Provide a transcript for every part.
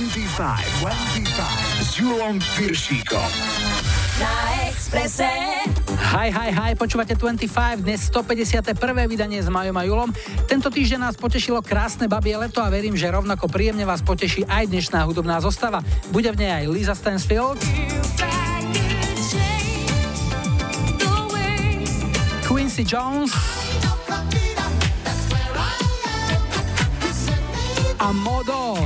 25, 25 s Julom Piršíkom. Na Exprese. Hi, hi, hi, počúvate 25, dnes 151. vydanie s Majom a Julom. Tento týždeň nás potešilo krásne babie leto a verím, že rovnako príjemne vás poteší aj dnešná hudobná zostava. Bude v nej aj Lisa Stansfield, Quincy Jones a Modo.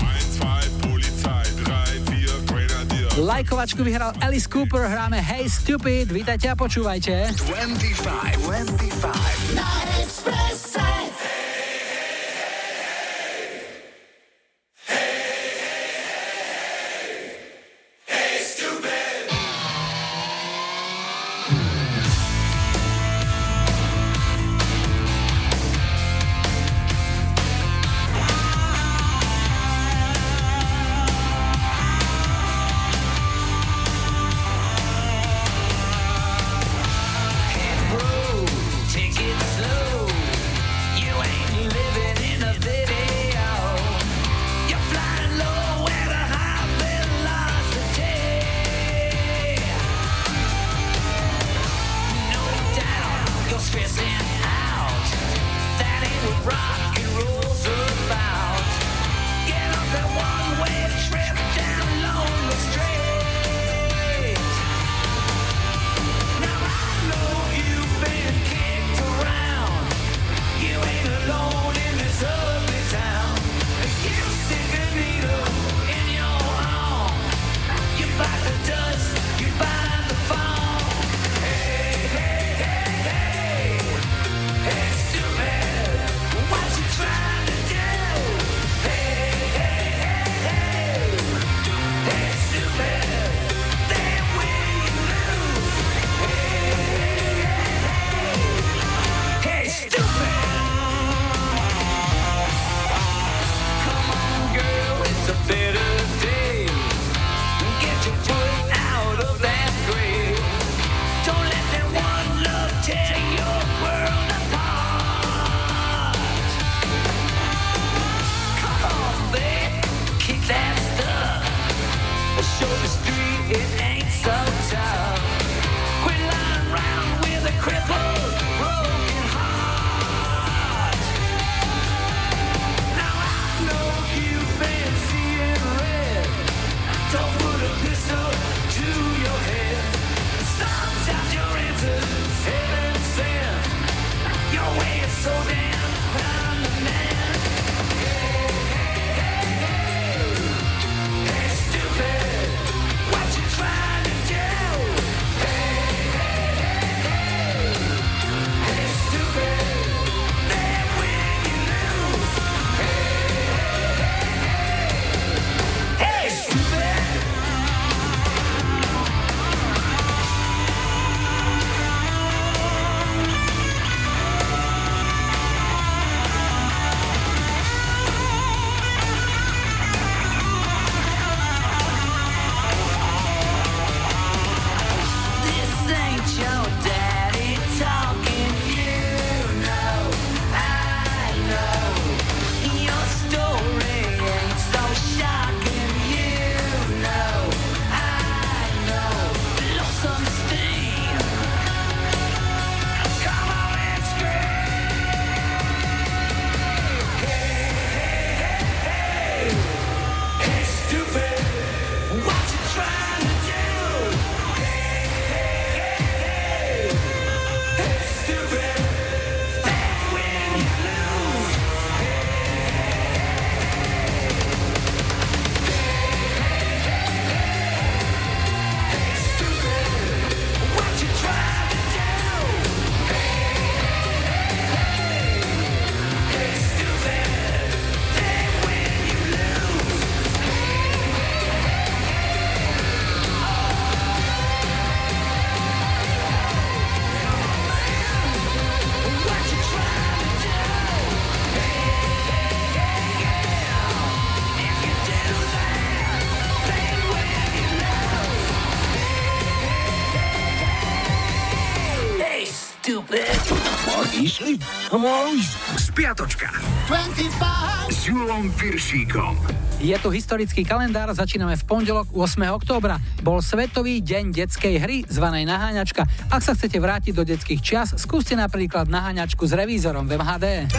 Lajkovačku vyhral Alice Cooper, hráme Hey Stupid, vítajte a počúvajte. 25, 25. Spiatočka. 25 s Julom Piršíkom. Je tu historický kalendár, začíname v pondelok 8. októbra. Bol Svetový deň detskej hry, zvanej naháňačka. Ak sa chcete vrátiť do detských čias, skúste napríklad naháňačku s revízorom v MHD.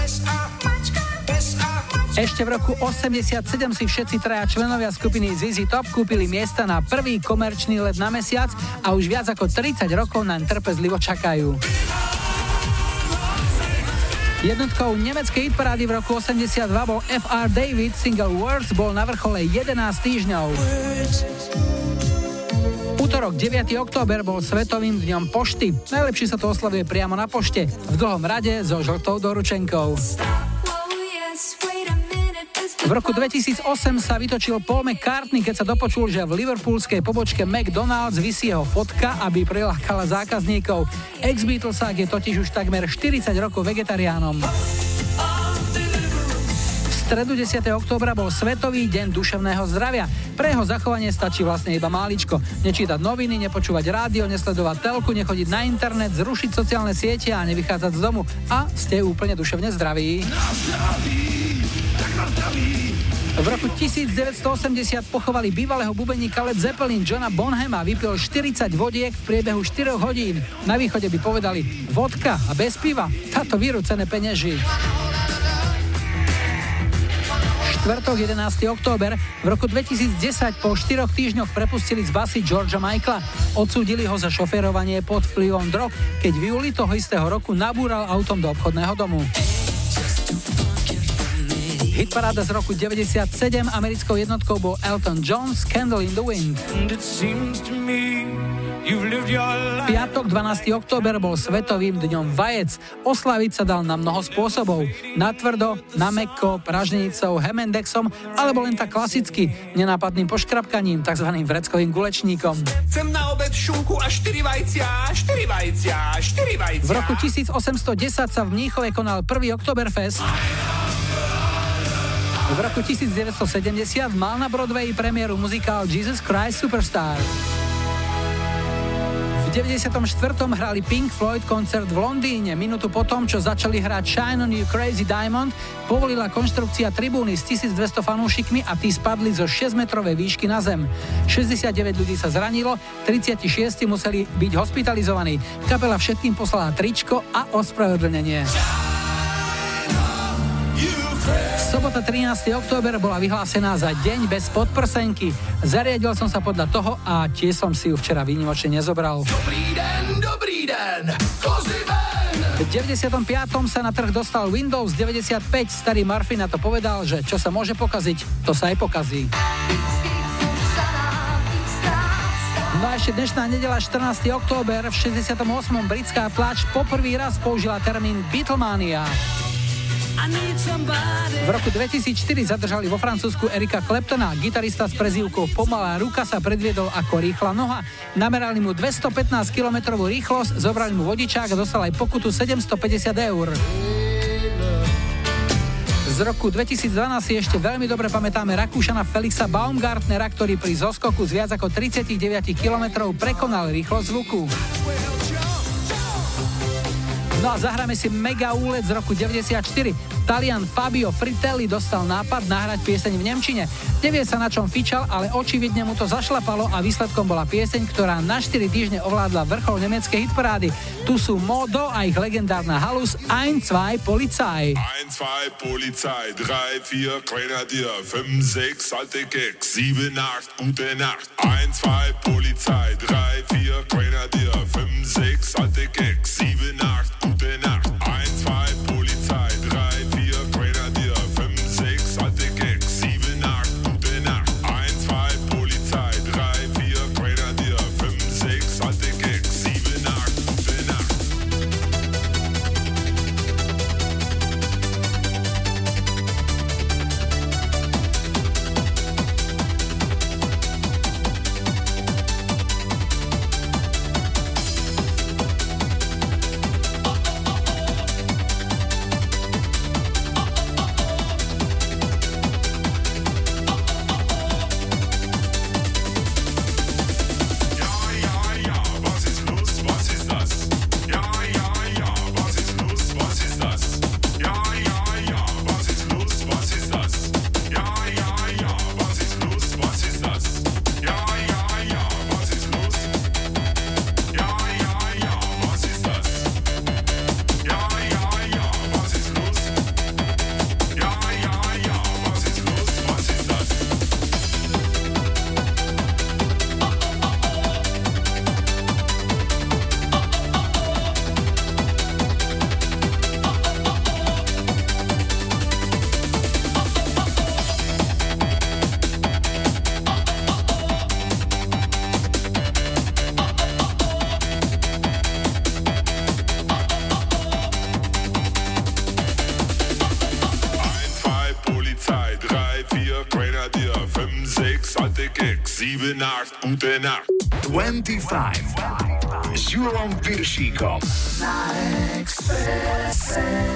Ešte v roku 87 si všetci traja členovia skupiny ZZ Top kúpili miesta na prvý komerčný let na mesiac a už viac ako 30 rokov nám trpezlivo čakajú. Jednotkou nemeckej hitparády v roku 82 bol FR David, single Words bol na vrchole 11 týždňov. Útorok 9. október bol Svetovým dňom pošty. Najlepšie sa to oslavuje priamo na pošte, v dlhom rade so žltou doručenkou. V roku 2008 sa vytočil Paul McCartney, keď sa dopočul, že v liverpoolskej pobočke McDonald's vysí jeho fotka, aby prilákala zákazníkov. Ex-Beatlesák je totiž už takmer 40 rokov vegetariánom. Stredu 10. októbra bol Svetový deň duševného zdravia. Pre jeho zachovanie stačí vlastne iba máličko. Nečítať noviny, nepočúvať rádio, nesledovať telku, nechodiť na internet, zrušiť sociálne siete a nevychádzať z domu. A ste úplne duševne zdraví. Na zdraví. V roku 1980 pochovali bývalého bubeníka Led Zeppelin Johna Bonhama, vypil 40 vodiek v priebehu 4 hodín. Na východe by povedali vodka a bez piva, táto vyrúcené peňaži. Štvrtok 11. október v roku 2010 po 4 týždňoch prepustili z basy Georgia Michaela. Odsúdili ho za šoférovanie pod vplyvom drog, keď v júli toho istého roku nabúral autom do obchodného domu. Hitparáda z roku 97 americkou jednotkou bol Elton John Candle in the Wind. Piatok 12. október bol svetovým dňom vajec. Oslaviť sa dal na mnoho spôsobov. Na tvrdo, na mekko, pražnicou, hemendexom, alebo len tak klasicky, nenápadným poškrapkaním, tzv. vreckovým gulečníkom. Chcem na obed šunku a 4 vajcia, 4 vajcia, 4 vajcia. V roku 1810 sa v Mníchove konal 1. Oktoberfest. V roku 1970 mal na Broadway premiéru muzikál Jesus Christ Superstar. V 94. hrali Pink Floyd koncert v Londýne. Minútu potom, čo začali hrať Shine on You Crazy Diamond, povolila konštrukcia tribúny s 1200 fanúšikmi a tí spadli zo 6-metrovej výšky na zem. 69 ľudí sa zranilo, 36 museli byť hospitalizovaní. Kapela všetkým poslala tričko a ospravedlnenie. Sobota 13. október bola vyhlásená za deň bez podprsenky. Zariadil som sa podľa toho a tiež som si ju včera výnimočne nezobral. Dobrý den, dobrý den, v 95. sa na trh dostal Windows 95. Starý Murphy na to povedal, že čo sa môže pokaziť, to sa aj pokazí. No a ešte dnešná nedela 14. október v 68. britská tlač poprvý raz použila termín Beatlemania. V roku 2004 zadržali vo Francúzsku Erika Kleptona, gitarista s prezývkou Pomalá ruka sa predviedol ako rýchla noha. Namerali mu 215 km rýchlosť, zobrali mu vodičák a dostal aj pokutu 750 eur. Z roku 2012 si ešte veľmi dobre pamätáme Rakúšana Felixa Baumgartnera, ktorý pri zoskoku z viac ako 39 km prekonal rýchlosť zvuku. No zahráme si mega úlet z roku 94. Talian Fabio Fritelli dostal nápad nahrať pieseň v Nemčine. Nevie sa na čom fičal, ale očividne mu to zašlapalo a výsledkom bola pieseň, ktorá na 4 týždne ovládla vrchol nemeckej hitparády. Tu sú Modo a ich legendárna halus Ein, zwei, Polizei. Ein, zwei, Polizei, 3, 4, Grenadier, 5, 6, alte Keks, 7, 8, gute Nacht. Ein, zwei, Polizei, 3, 4, Grenadier, 5, 6, alte Keks, 25 s Julom Piršíkom na Expresse.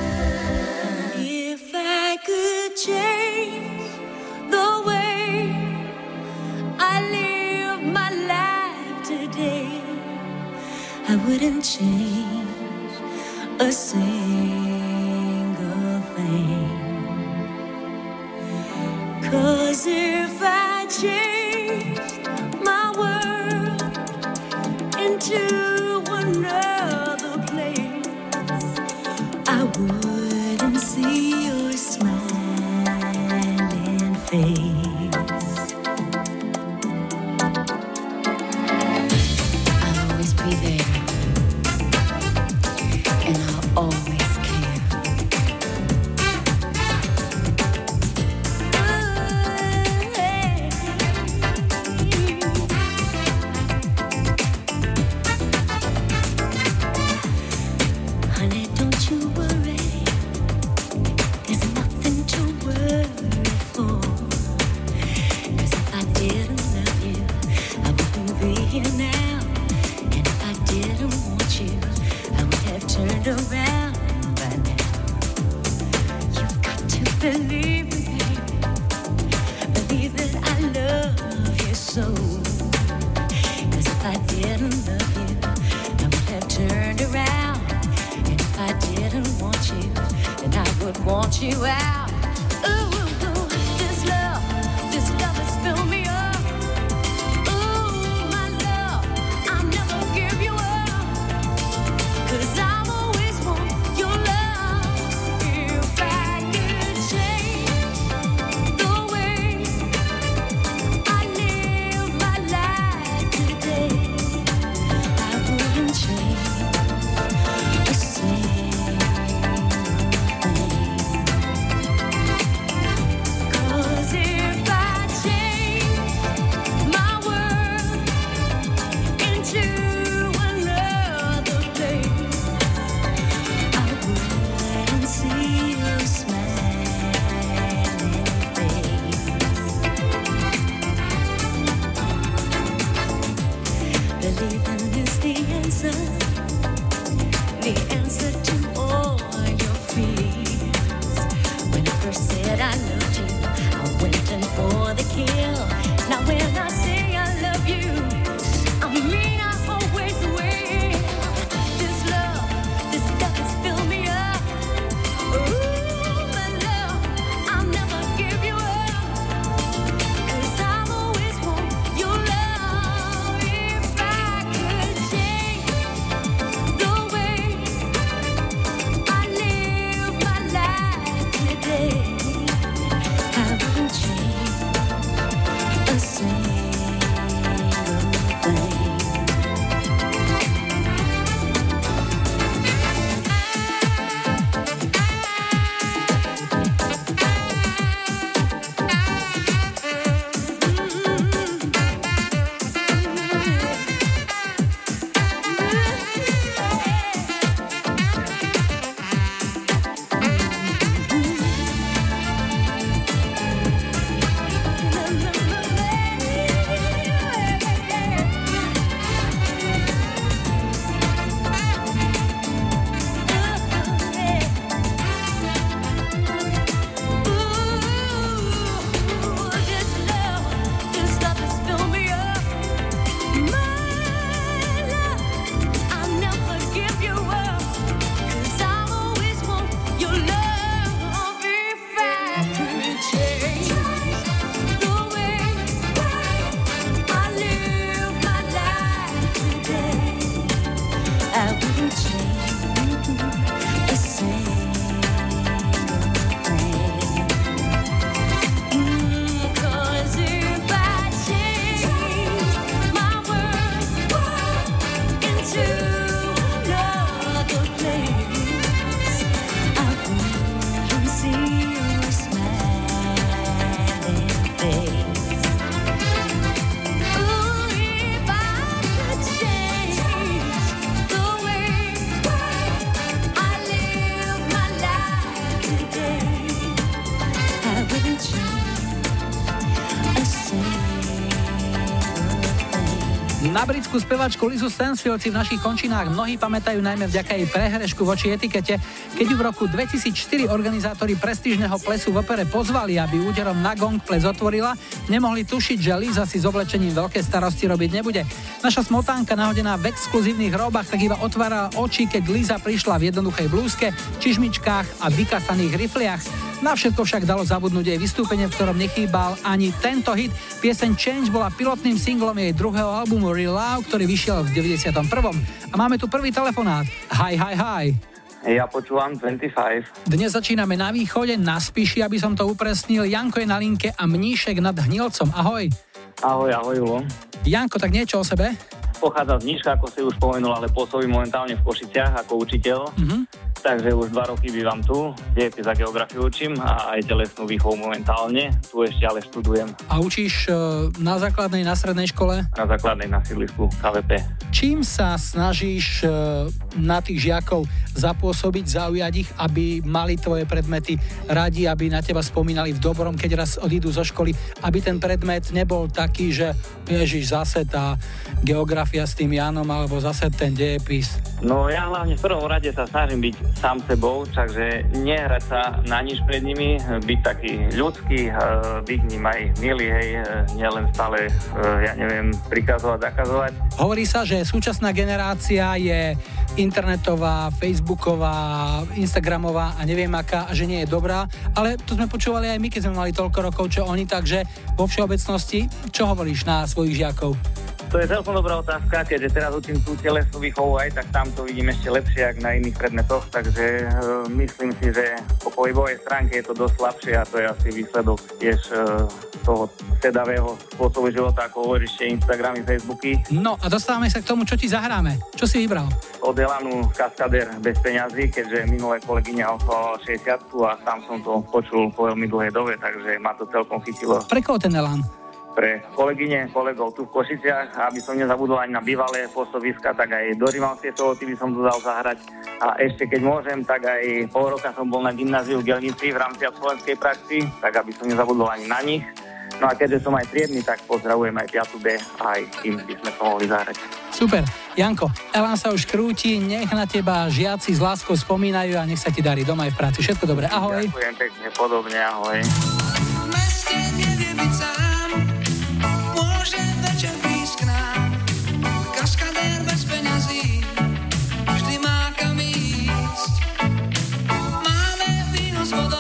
Britskú spevačku Lizu Stansfield si v našich končinách mnohí pamätajú najmä vďaka jej prehrešku voči etikete, keď ju v roku 2004 organizátori prestížneho plesu v opere pozvali, aby úderom na gong ples otvorila, nemohli tušiť, že Liza si s oblečením veľké starosti robiť nebude. Naša smotánka nahodená v exkluzívnych robách tak iba otvárala oči, keď Liza prišla v jednoduchej blúzke, čižmičkách a vykasaných rifliach. Na všetko však dalo zabudnúť jej vystúpenie, v ktorom nechýbal ani tento hit. Pieseň Change bola pilotným singlom jej druhého albumu Real Love, ktorý vyšiel v 91. A máme tu prvý telefonát. Hi, hi, hi. Ja počúvam 25. Dnes začíname na východe, na Spiši, aby som to upresnil. Janko je na linke a Mníšek nad Hnilcom. Ahoj. Ahoj, ahoj, Julo. Janko, tak niečo o sebe? Pochádza z Nížka, ako si už spomenul, ale pôsobím momentálne v Košiciach ako učiteľ. Mm-hmm takže už dva roky bývam tu, dejepis a geografiu učím a aj telesnú výchovu momentálne. Tu ešte ale študujem. A učíš e, na základnej, na strednej škole? Na základnej, na sídlisku KVP. Čím sa snažíš e, na tých žiakov zapôsobiť, zaujať ich, aby mali tvoje predmety radi, aby na teba spomínali v dobrom, keď raz odídu zo školy, aby ten predmet nebol taký, že ježiš zase tá geografia s tým Janom alebo zase ten dejepis. No ja hlavne v prvom rade sa snažím byť sám sebou, takže nehrať sa na nič pred nimi, byť taký ľudský, eh, byť ním aj milý, hej, eh, nielen stále, eh, ja neviem, prikazovať, zakazovať. Hovorí sa, že súčasná generácia je internetová, facebooková, instagramová a neviem aká a že nie je dobrá, ale to sme počúvali aj my, keď sme mali toľko rokov, čo oni, takže vo všeobecnosti, čo hovoríš na svojich žiakov? To je celkom dobrá otázka, keďže teraz učím tú telesnú výchovu aj, tak tam to vidím ešte lepšie, ako na iných predmetoch, takže e, myslím si, že po pohybovej stránke je to dosť slabšie a to je asi výsledok tiež e, toho sedavého spôsobu života, ako hovoríš, Instagramy, Facebooky. No a dostávame sa k tomu, čo ti zahráme. Čo si vybral? Od Elanu Kaskader bez peňazí, keďže minulé kolegyňa oslavovala 60 a sám som to počul po veľmi dlhej dobe, takže ma to celkom chytilo. Pre koho ten Elan? Pre kolegyne, kolegov tu v Košiciach, aby som nezabudol ani na bývalé pôsobiska, tak aj do Rivalskej soboty by som tu dal zahrať. A ešte keď môžem, tak aj pol roka som bol na gymnáziu v Gelnici v rámci slovenskej praxi, tak aby som nezabudol ani na nich. No a keďže som aj triedny, tak pozdravujem aj 5. B a aj tým by sme to mohli zahrať. Super. Janko, Elan sa už krúti, nech na teba žiaci s láskou spomínajú a nech sa ti darí doma aj v práci. Všetko dobré, ahoj. Ďakujem pekne, podobne, ahoj. That's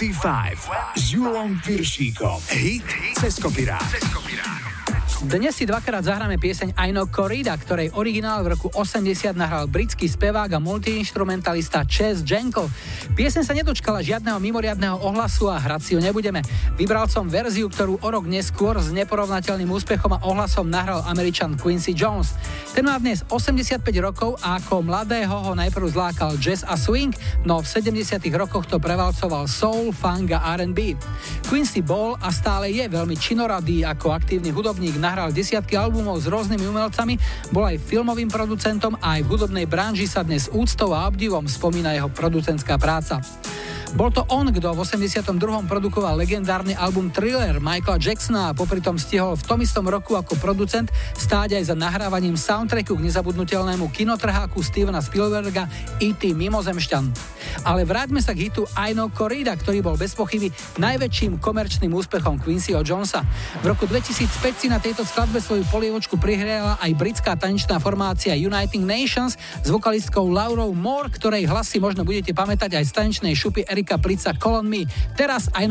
25 s Julom Piršíkom. Hit cez kopirát. Dnes si dvakrát zahráme pieseň I Know Corrida, ktorej originál v roku 80 nahral britský spevák a multiinstrumentalista Chess Jenko. Piesen sa nedočkala žiadneho mimoriadného ohlasu a hrať si ju nebudeme. Vybral som verziu, ktorú o rok neskôr s neporovnateľným úspechom a ohlasom nahral američan Quincy Jones. Ten má dnes 85 rokov a ako mladého ho najprv zlákal jazz a swing, no v 70 rokoch to prevalcoval soul, funk a R&B. Quincy bol a stále je veľmi činoradý ako aktívny hudobník, nahral desiatky albumov s rôznymi umelcami, bol aj filmovým producentom a aj v hudobnej branži sa dnes úctou a obdivom spomína jeho producentská práca. Bol to on, kto v 82. produkoval legendárny album Thriller Michaela Jacksona a popri tom stihol v tom istom roku ako producent stáť aj za nahrávaním soundtracku k nezabudnutelnému kinotrháku Stevena Spielberga E.T. Mimozemšťan. Ale vráťme sa k hitu I Know Corrida, ktorý bol bez pochyby najväčším komerčným úspechom Quincyho Jonesa. V roku 2005 si na tejto skladbe svoju polievočku prihrala aj britská tanečná formácia Uniting Nations s vokalistkou Laurou Moore, ktorej hlasy možno budete pamätať aj z tanečnej šupy Eric Erika Plica Call on Me. Teraz I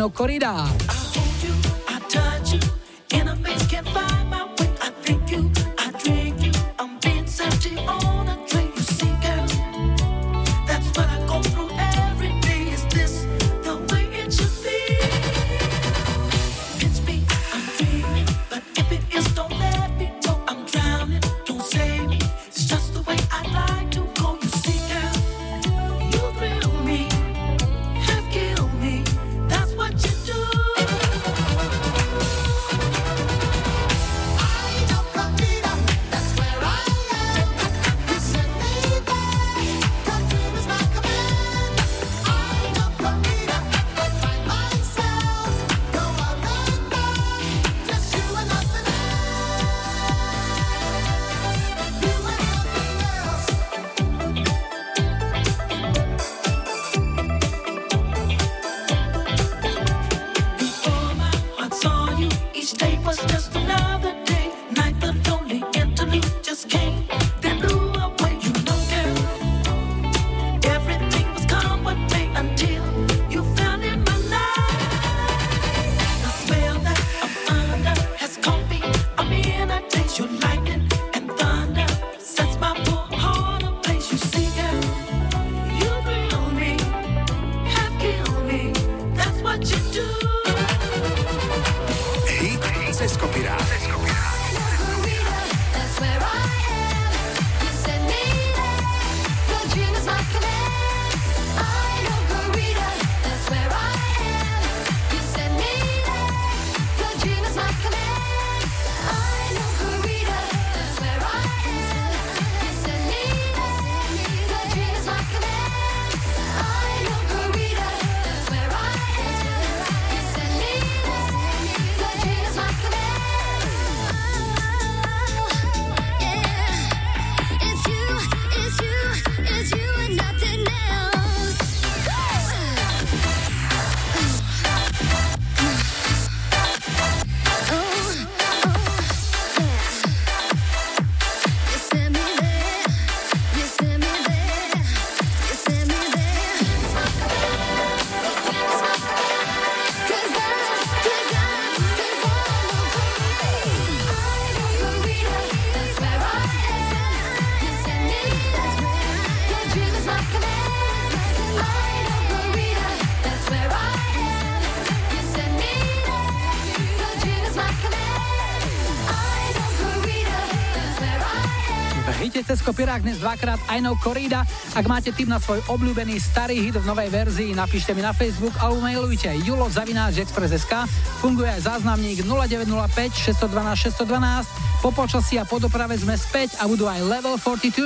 Pirák dnes dvakrát I know Corrida. Ak máte tip na svoj obľúbený starý hit v novej verzii, napíšte mi na Facebook alebo mailujte julozavináčexpress.sk. Funguje aj záznamník 0905 612 612. Po počasí a po doprave sme späť a budú aj Level 42.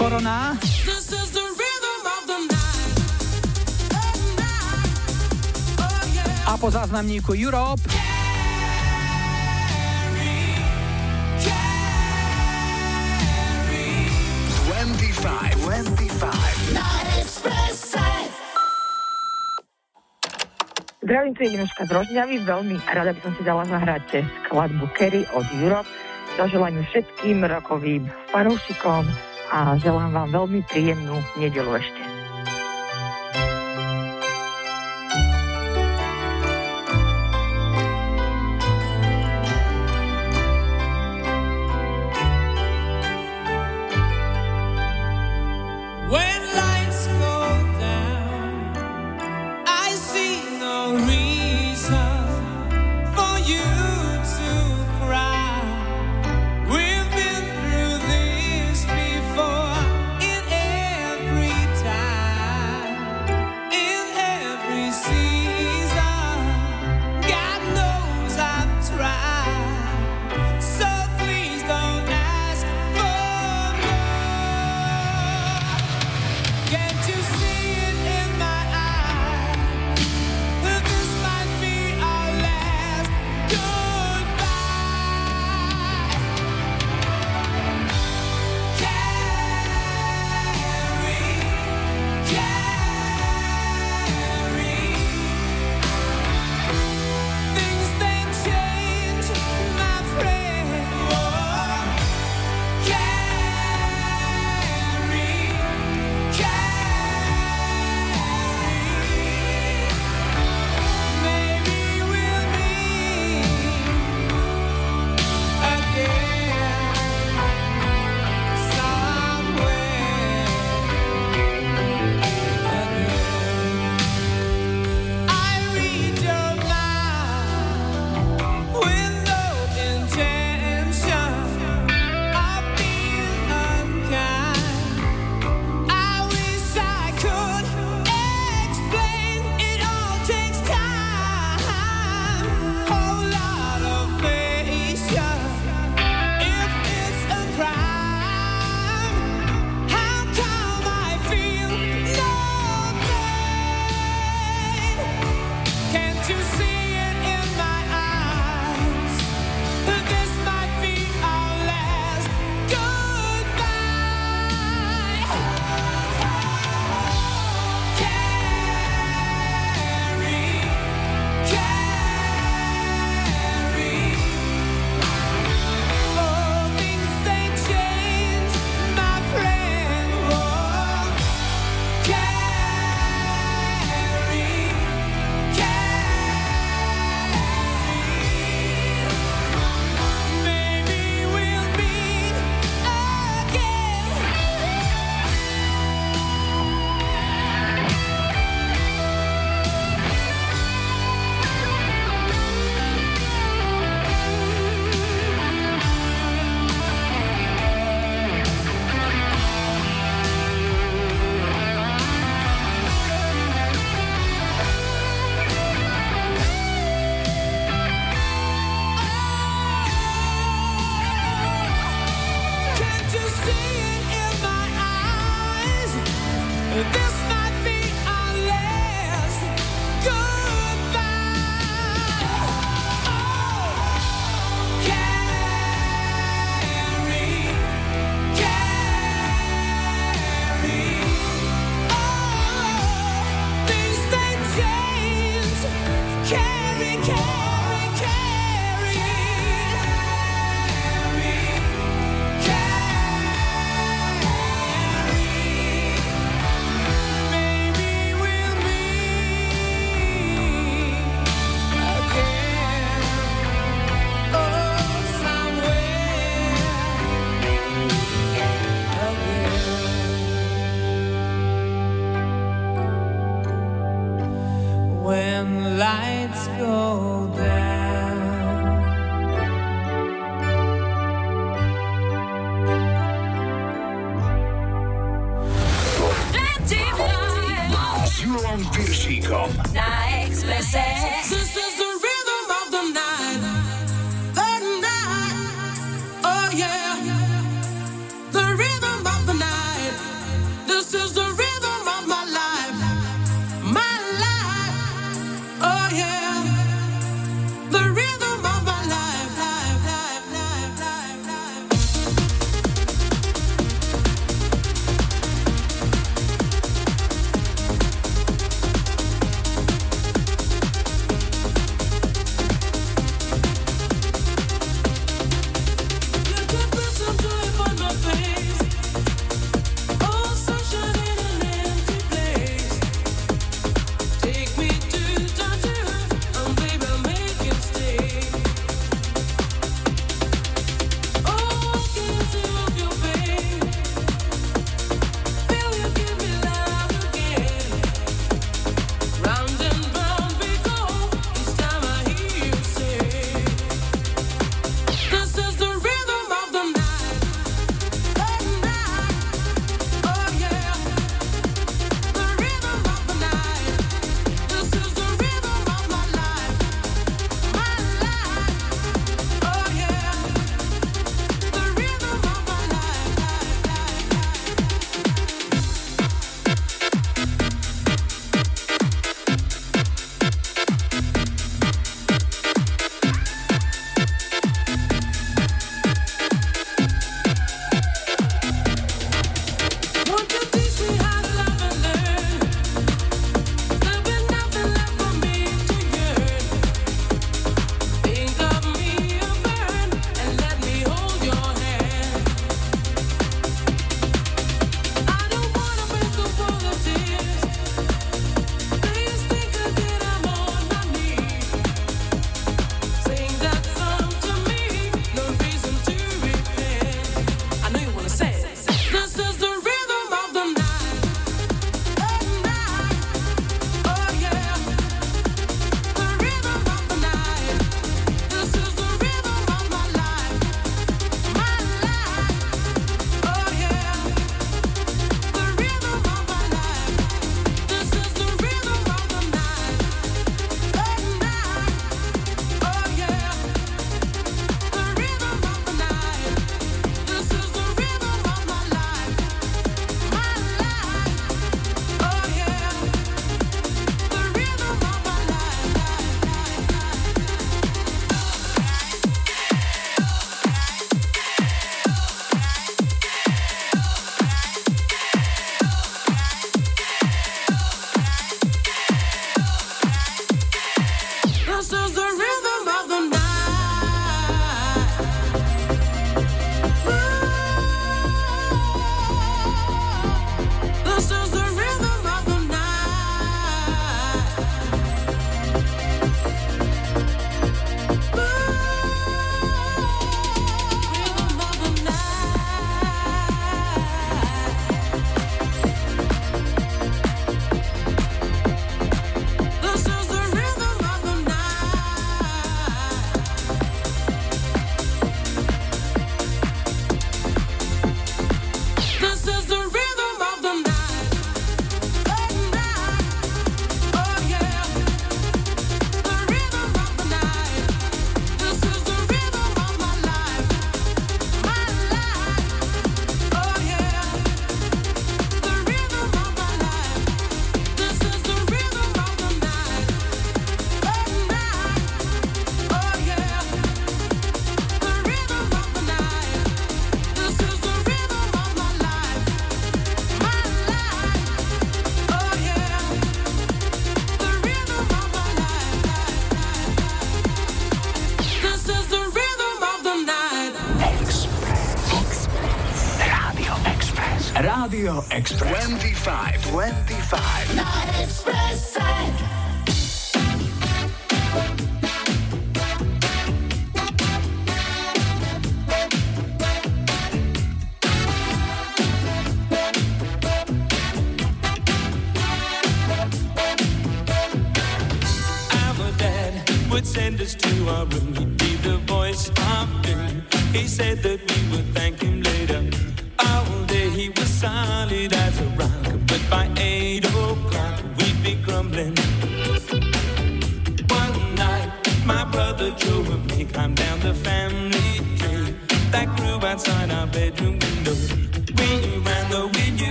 Korona. A po záznamníku Europe. Tu Jedinuška z Rožňavy, veľmi rada by som si dala zahrať skladbu Kerry od Europe. Zaželám všetkým rokovým fanúšikom a želám vám veľmi príjemnú nedelu ešte.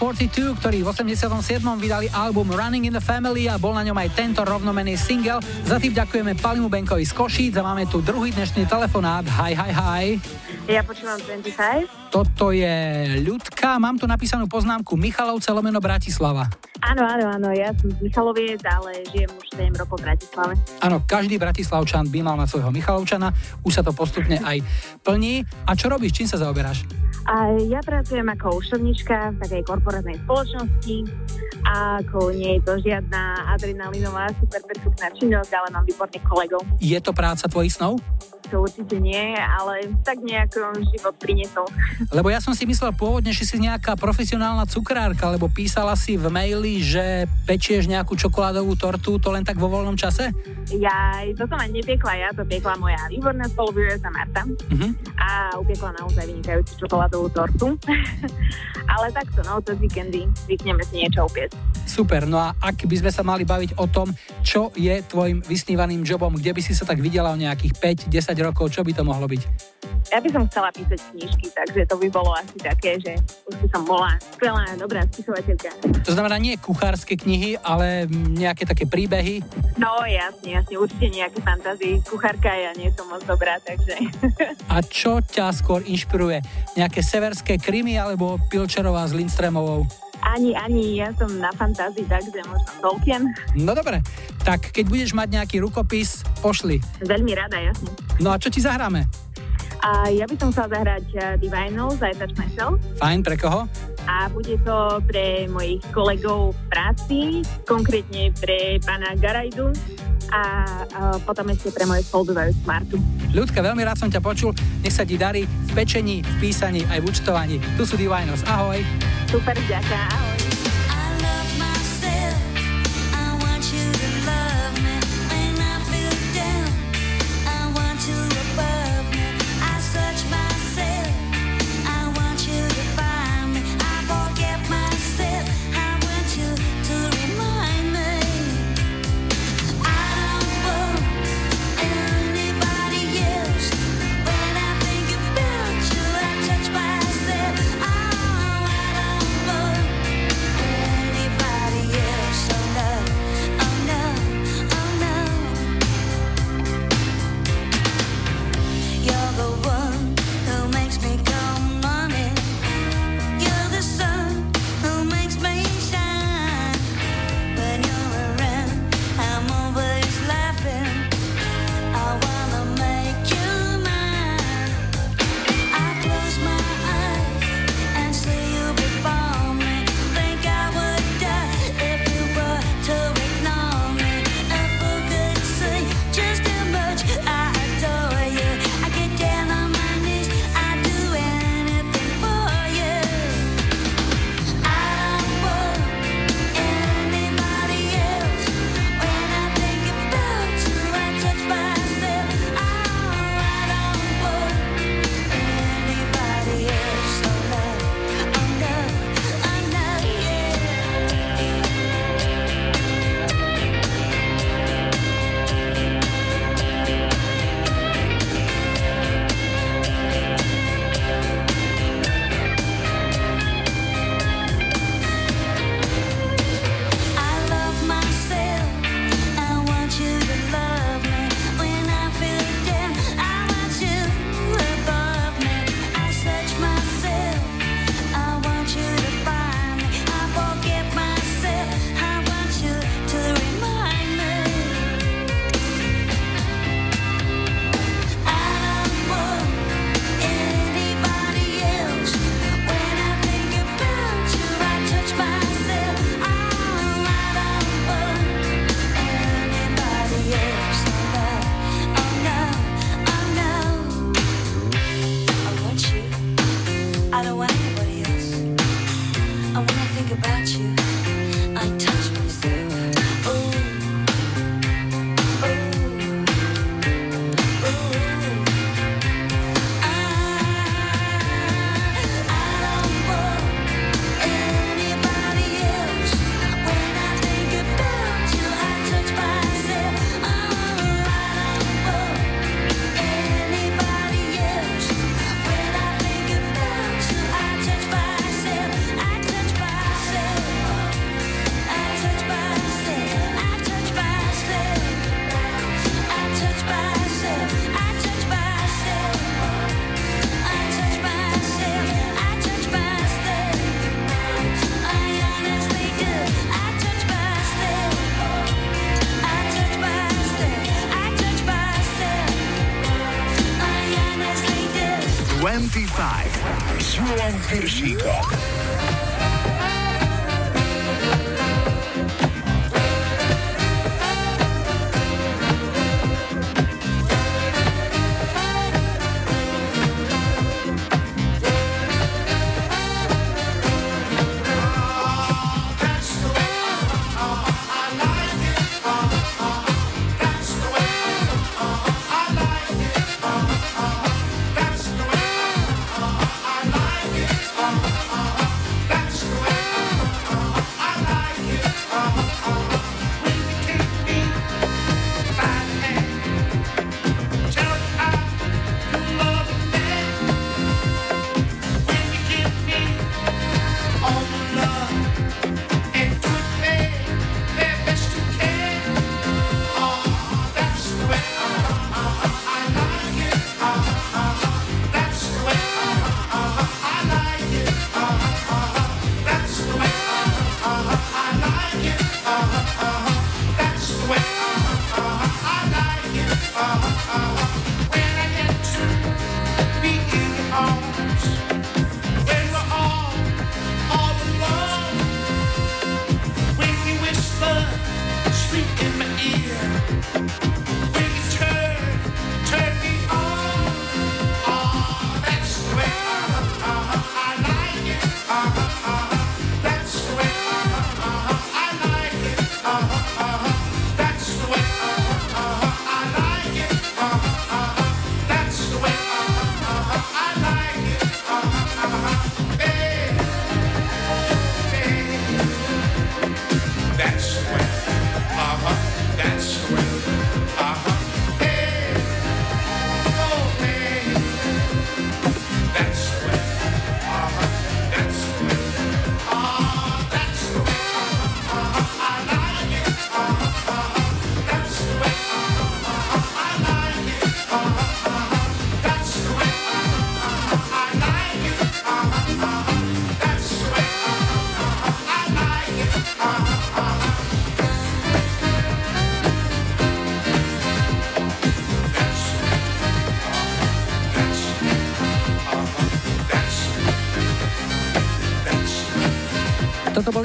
42, ktorí v 87. vydali album Running in the Family a bol na ňom aj tento rovnomený single. Za tým ďakujeme Palimu Benkovi z Košíc a máme tu druhý dnešný telefonát. Hi, hi, hi. Ja počúvam 25. Toto je ľudka. Mám tu napísanú poznámku Michalovce lomeno Bratislava. Áno, áno, áno, ja som z Michaloviec, ale žijem už 7 rokov v Bratislave. Áno, každý Bratislavčan by mal na svojho Michalovčana, už sa to postupne aj plní. A čo robíš, čím sa zaoberáš? A ja pracujem ako ušovnička v takej korporátnej spoločnosti a ako nie je to žiadna adrenalinová super perfektná činnosť, ale mám výborných kolegov. Je to práca tvojich snov? To určite nie, ale tak nejako život priniesol. Lebo ja som si myslel pôvodne, že si nejaká profesionálna cukrárka, lebo písala si v maili, že pečieš nejakú čokoládovú tortu, to len tak vo voľnom čase? Ja, to som aj nepiekla ja, to piekla moja výborná spolubývajúca Marta uh-huh. a upiekla naozaj vynikajúcu čokoládovú tortu. ale takto, no, to víkendy zvykneme si niečo upiesť. Super, no a ak by sme sa mali baviť o tom, čo je tvojim vysnívaným jobom, kde by si sa tak videla o nejakých 5-10 rokov, čo by to mohlo byť? Ja by som chcela písať knižky, takže to by bolo asi také, že už by som bola skvelá, dobrá spisovateľka. To znamená nie kuchárske knihy, ale nejaké také príbehy? No jasne, jasne, určite nejaké fantázie. Kuchárka ja nie som moc dobrá, takže... A čo ťa skôr inšpiruje? Nejaké severské krymy alebo Pilčerová s Lindstremovou? Ani, ani, ja som na fantázii, takže možno Tolkien. No dobre, tak keď budeš mať nejaký rukopis, pošli. Veľmi rada, jasne. No a čo ti zahráme? A ja by som chcela zahrať uh, Divinal z I Touch Myself. Fajn, pre koho? A bude to pre mojich kolegov v práci, konkrétne pre pána Garajdu a uh, potom ešte pre moje spolubývajúcu Martu. Ľudka, veľmi rád som ťa počul. Nech sa ti darí v pečení, v písaní aj v účtovaní. Tu sú Divinos. Ahoj. Super, ďakujem. Ahoj.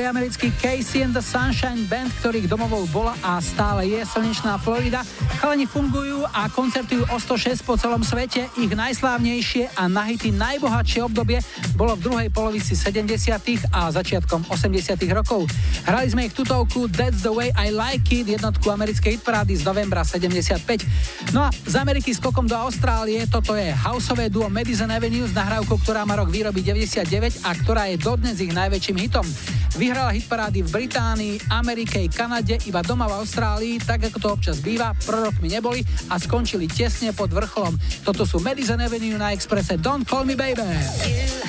Boli americký Casey and the Sunshine Band, ktorých domovou bola a stále je slnečná Florida. Chalani fungujú a koncertujú o 106 po celom svete. Ich najslávnejšie a na hity najbohatšie obdobie bolo v druhej polovici 70. a začiatkom 80. rokov. Hrali sme ich tutovku That's the way I like it, jednotku americkej hitparády z novembra 75. No a z Ameriky skokom do Austrálie, toto je houseové duo Madison Avenue s nahrávkou, ktorá má rok výroby 99 a ktorá je dodnes ich najväčším hitom. Vyhrala hitparády v Británii, Amerike, Kanade, iba doma v Austrálii, tak ako to občas býva, prorokmi neboli a skončili tesne pod vrcholom. Toto sú Madison Avenue na Expresse Don't Call Me Baby.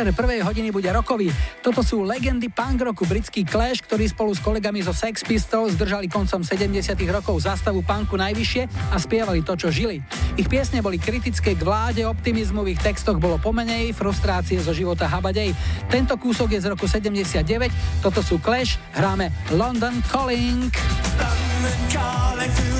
Záver prvej hodiny bude rokový. Toto sú legendy punk roku, britský Clash, ktorí spolu s kolegami zo Sex Pistols zdržali koncom 70 rokov zástavu punku najvyššie a spievali to, čo žili. Ich piesne boli kritické k vláde, optimizmu v ich textoch bolo pomenej, frustrácie zo života habadej. Tento kúsok je z roku 79, toto sú Clash, hráme London Calling. London calling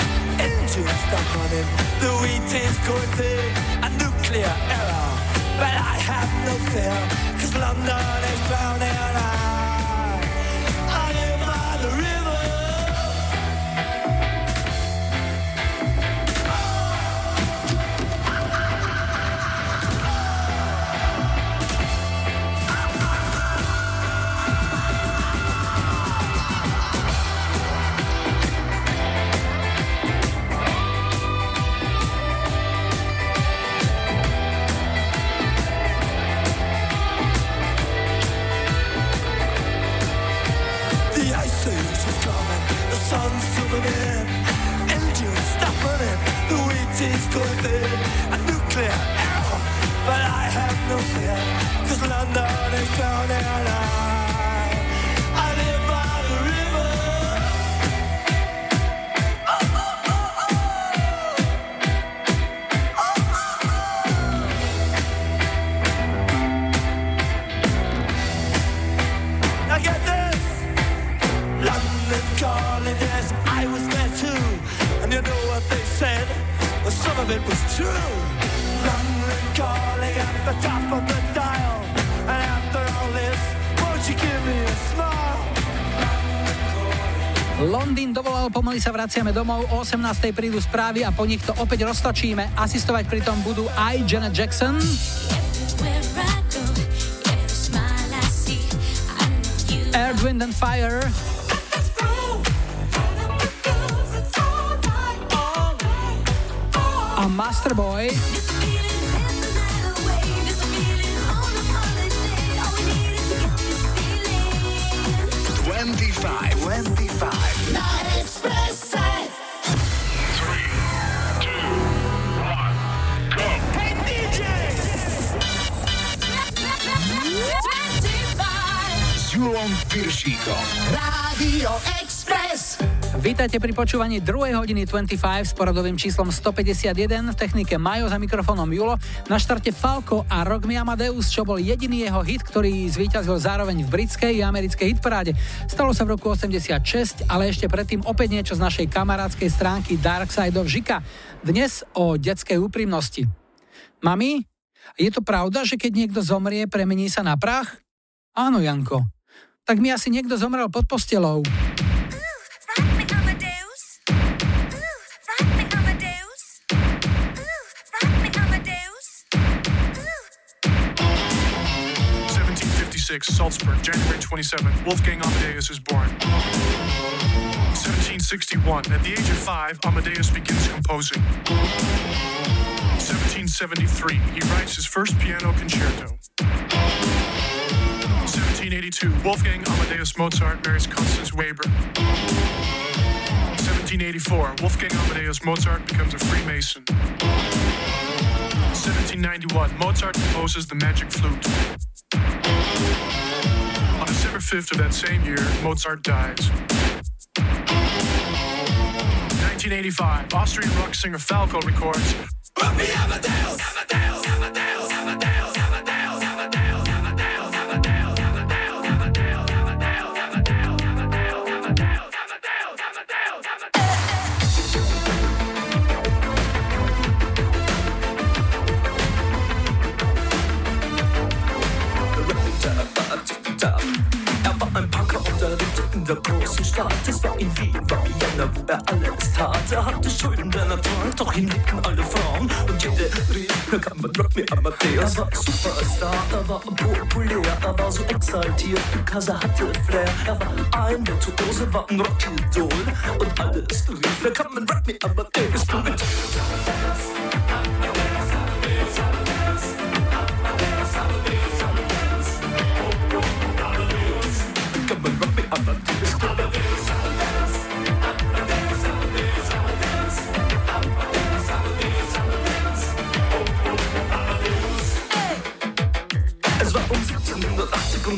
Engines stuck running, the wheat is thick, a nuclear error. But I have no fear, cause London is drowning and sa vraciame domov, o 18. prídu správy a po nich to opäť roztočíme. Asistovať pri tom budú aj Janet Jackson, Earth, Wind and Fire, a Master Boy, Vítajte pri počúvaní 2. hodiny 25 s poradovým číslom 151 v technike Majo za mikrofónom Julo. Na štarte Falco a Rock Me Amadeus, čo bol jediný jeho hit, ktorý zvíťazil zároveň v britskej a americkej hitparáde. Stalo sa v roku 86, ale ešte predtým opäť niečo z našej kamarádskej stránky Dark Side of Žika. Dnes o detskej úprimnosti. Mami, je to pravda, že keď niekto zomrie, premení sa na prach? Áno, Janko. Tak mi asi niekto zomrel pod postelou. Salzburg, January 27, Wolfgang Amadeus is born. 1761, at the age of five, Amadeus begins composing. 1773, he writes his first piano concerto. 1782, Wolfgang Amadeus Mozart marries Constance Weber. 1784, Wolfgang Amadeus Mozart becomes a Freemason. 1791, Mozart composes the Magic Flute. On December 5th of that same year, Mozart dies. 1985, Austrian rock singer Falco records Er der großen Stadt. Es war in Wien, war Vienna, wo er alles tat. Er hatte Schulden, der Natur, doch ihn liebten alle Frauen. Und jede rief, da kann man Rock me Amadeus. Er war Superstar, er war populär, er war so exaltiert, because er hatte Flair. Er war ein Virtuose, war ein Rockidol. Und alles rief, da kann man Rock me Amadeus. Rock me Amadeus.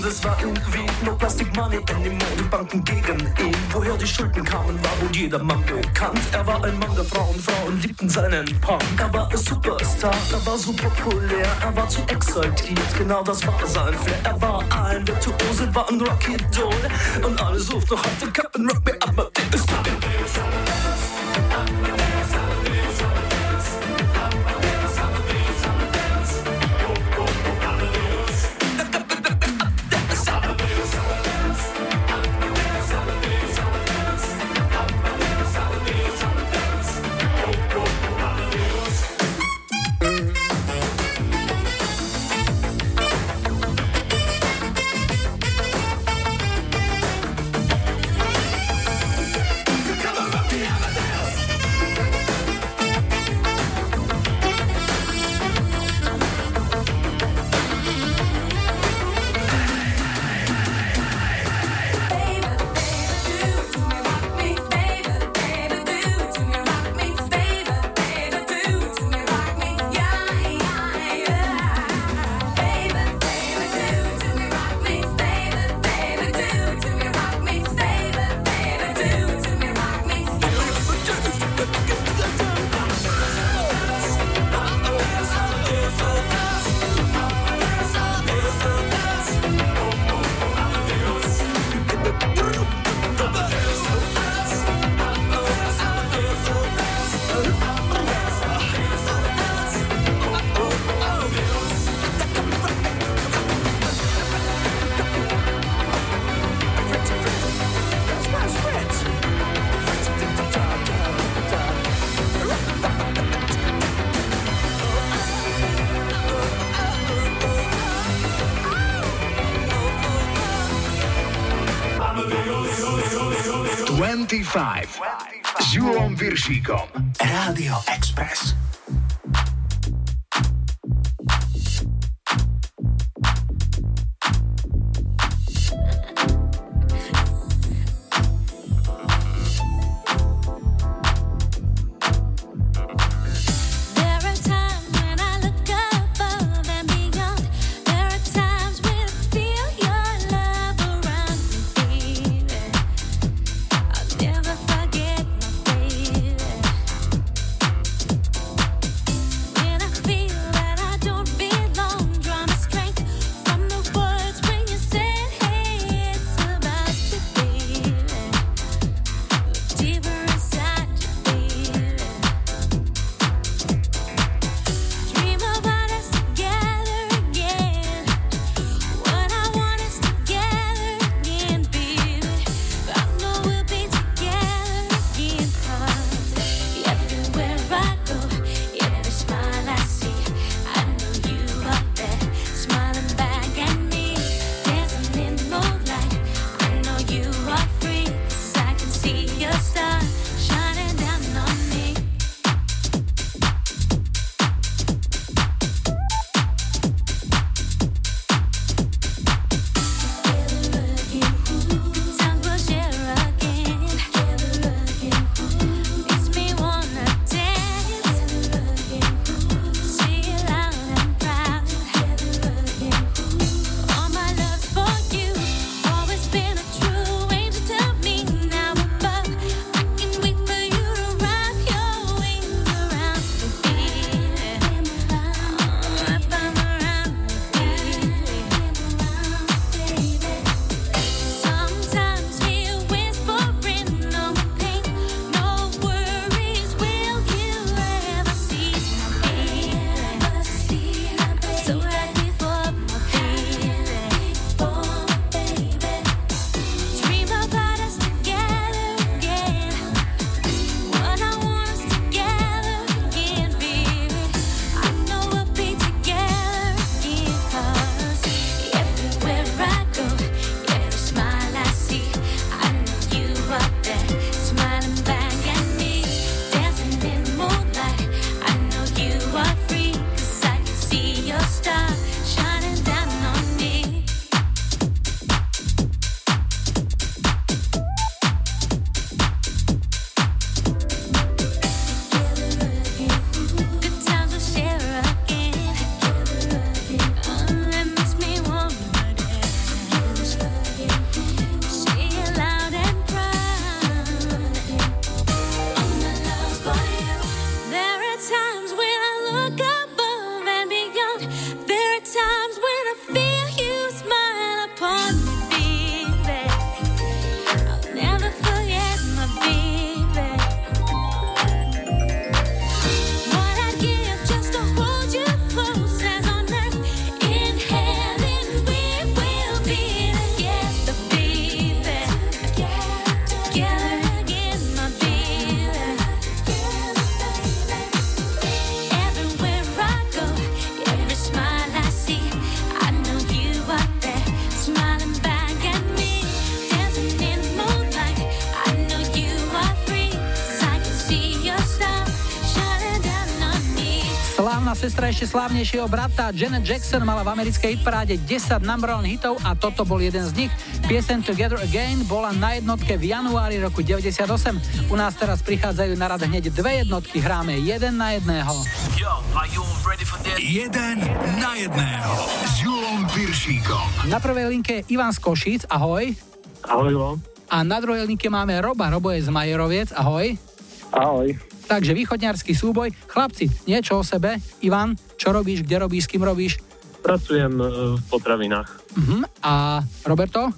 Es war irgendwie no Plastic Money anymore. Die Banken gegen ihn. Woher die Schulden kamen, war wohl jedermann bekannt. Er war ein Mann der Frauen, Frauen liebten seinen Punk. Er war ein Superstar, er war so populär, er war zu exaltiert. Genau das war sein Flair. Er war ein Virtuose, war ein Rocky Doll. Und alle suchten noch heute Captain Rock me up, Amadeus. s ešte slávnejšieho brata. Janet Jackson mala v americkej hitparáde 10 number one hitov a toto bol jeden z nich. Piesen Together Again bola na jednotke v januári roku 98. U nás teraz prichádzajú na rad hneď dve jednotky, hráme jeden na jedného. Yo, jeden na jedného s Julom Piršíkom. Na prvej linke je Ivan z Košic, ahoj. Ahoj, Julo. A na druhej linke máme Roba, Robo je z Majeroviec, ahoj. Ahoj. Takže východňarský súboj. Chlapci, niečo o sebe. Ivan, čo robíš, kde robíš, s kým robíš? Pracujem e, v potravinách. Uh-huh. A Roberto?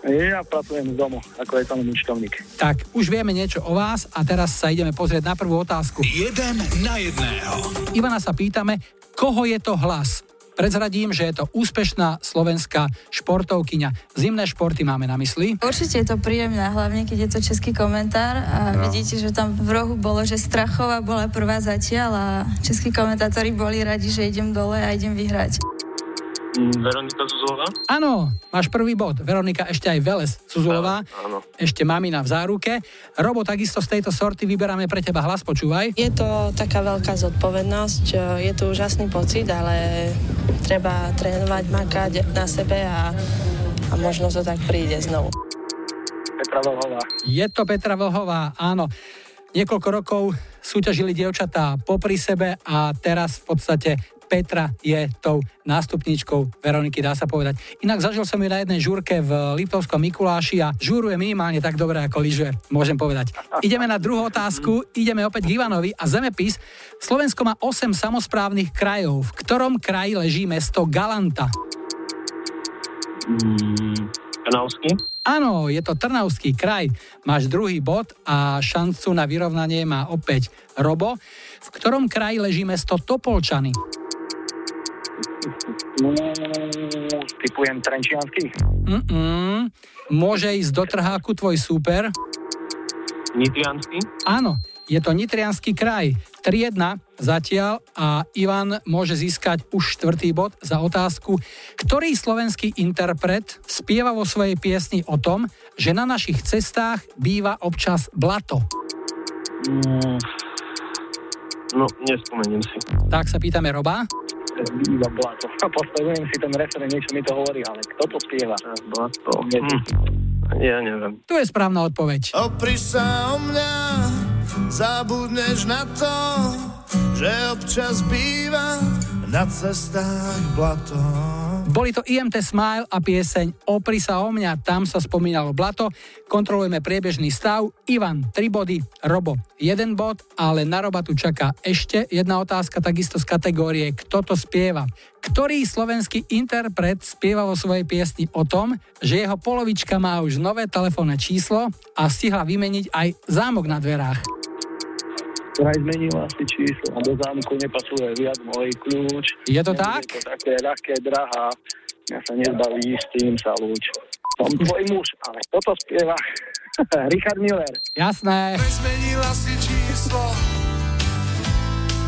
Ja pracujem z domu, ako je tam účtovník. Tak, už vieme niečo o vás a teraz sa ideme pozrieť na prvú otázku. Jeden na jedného. Ivana sa pýtame, koho je to hlas? Prezradím, že je to úspešná slovenská športovkyňa. Zimné športy máme na mysli. Určite je to príjemné, hlavne keď je to český komentár a no. vidíte, že tam v rohu bolo, že Strachová bola prvá zatiaľ a českí komentátori boli radi, že idem dole a idem vyhrať. Mm, Veronika Zuzulová? Áno, máš prvý bod. Veronika ešte aj Veles Zuzulová. Áno. Ešte mamina v záruke. Robo, takisto z tejto sorty vyberáme pre teba hlas, počúvaj. Je to taká veľká zodpovednosť, je to úžasný pocit, ale treba trénovať, makať na sebe a, a možno to tak príde znovu. Petra Vlhová. Je to Petra Vlhová, áno. Niekoľko rokov súťažili dievčatá popri sebe a teraz v podstate Petra je tou nástupníčkou Veroniky, dá sa povedať. Inak zažil som ju na jednej žúrke v Liptovskom Mikuláši a žúruje minimálne tak dobre, ako lyžuje, môžem povedať. Ideme na druhú otázku, ideme opäť k Ivanovi a zemepis. Slovensko má 8 samozprávnych krajov. V ktorom kraji leží mesto Galanta? Mm, Trnavský? Áno, je to Trnavský kraj. Máš druhý bod a šancu na vyrovnanie má opäť Robo. V ktorom kraji leží mesto Topolčany? Typujem Trenčiansky. Mm-mm. Môže ísť do trháku tvoj súper? Nitriansky? Áno, je to Nitrianský kraj. 3-1 zatiaľ a Ivan môže získať už štvrtý bod za otázku, ktorý slovenský interpret spieva vo svojej piesni o tom, že na našich cestách býva občas blato. Mm, no, nespomeniem si. Tak sa pýtame Roba. Býva blato. A postavujem si ten referen, niečo mi to hovorí, ale kto to spieva? Blato. Hm. Ja neviem. Tu je správna odpoveď. Opri sa o mňa, zabudneš na to, že občas býva na cestách blato. Boli to IMT Smile a pieseň Opri sa o mňa, tam sa spomínalo blato. Kontrolujeme priebežný stav. Ivan 3 body, Robo 1 bod, ale na Roba tu čaká ešte jedna otázka, takisto z kategórie Kto to spieva? Ktorý slovenský interpret spieva vo svojej piesni o tom, že jeho polovička má už nové telefónne číslo a stihla vymeniť aj zámok na dverách? Vraj zmenila si číslo a do zámku nepasuje viac môj kľúč. Je to tak? Je to také ľahké, drahá. Ja sa nezbaví s tým sa lúč. Som tvoj muž, ale toto spieva Richard Miller. Jasné. Zmenila si číslo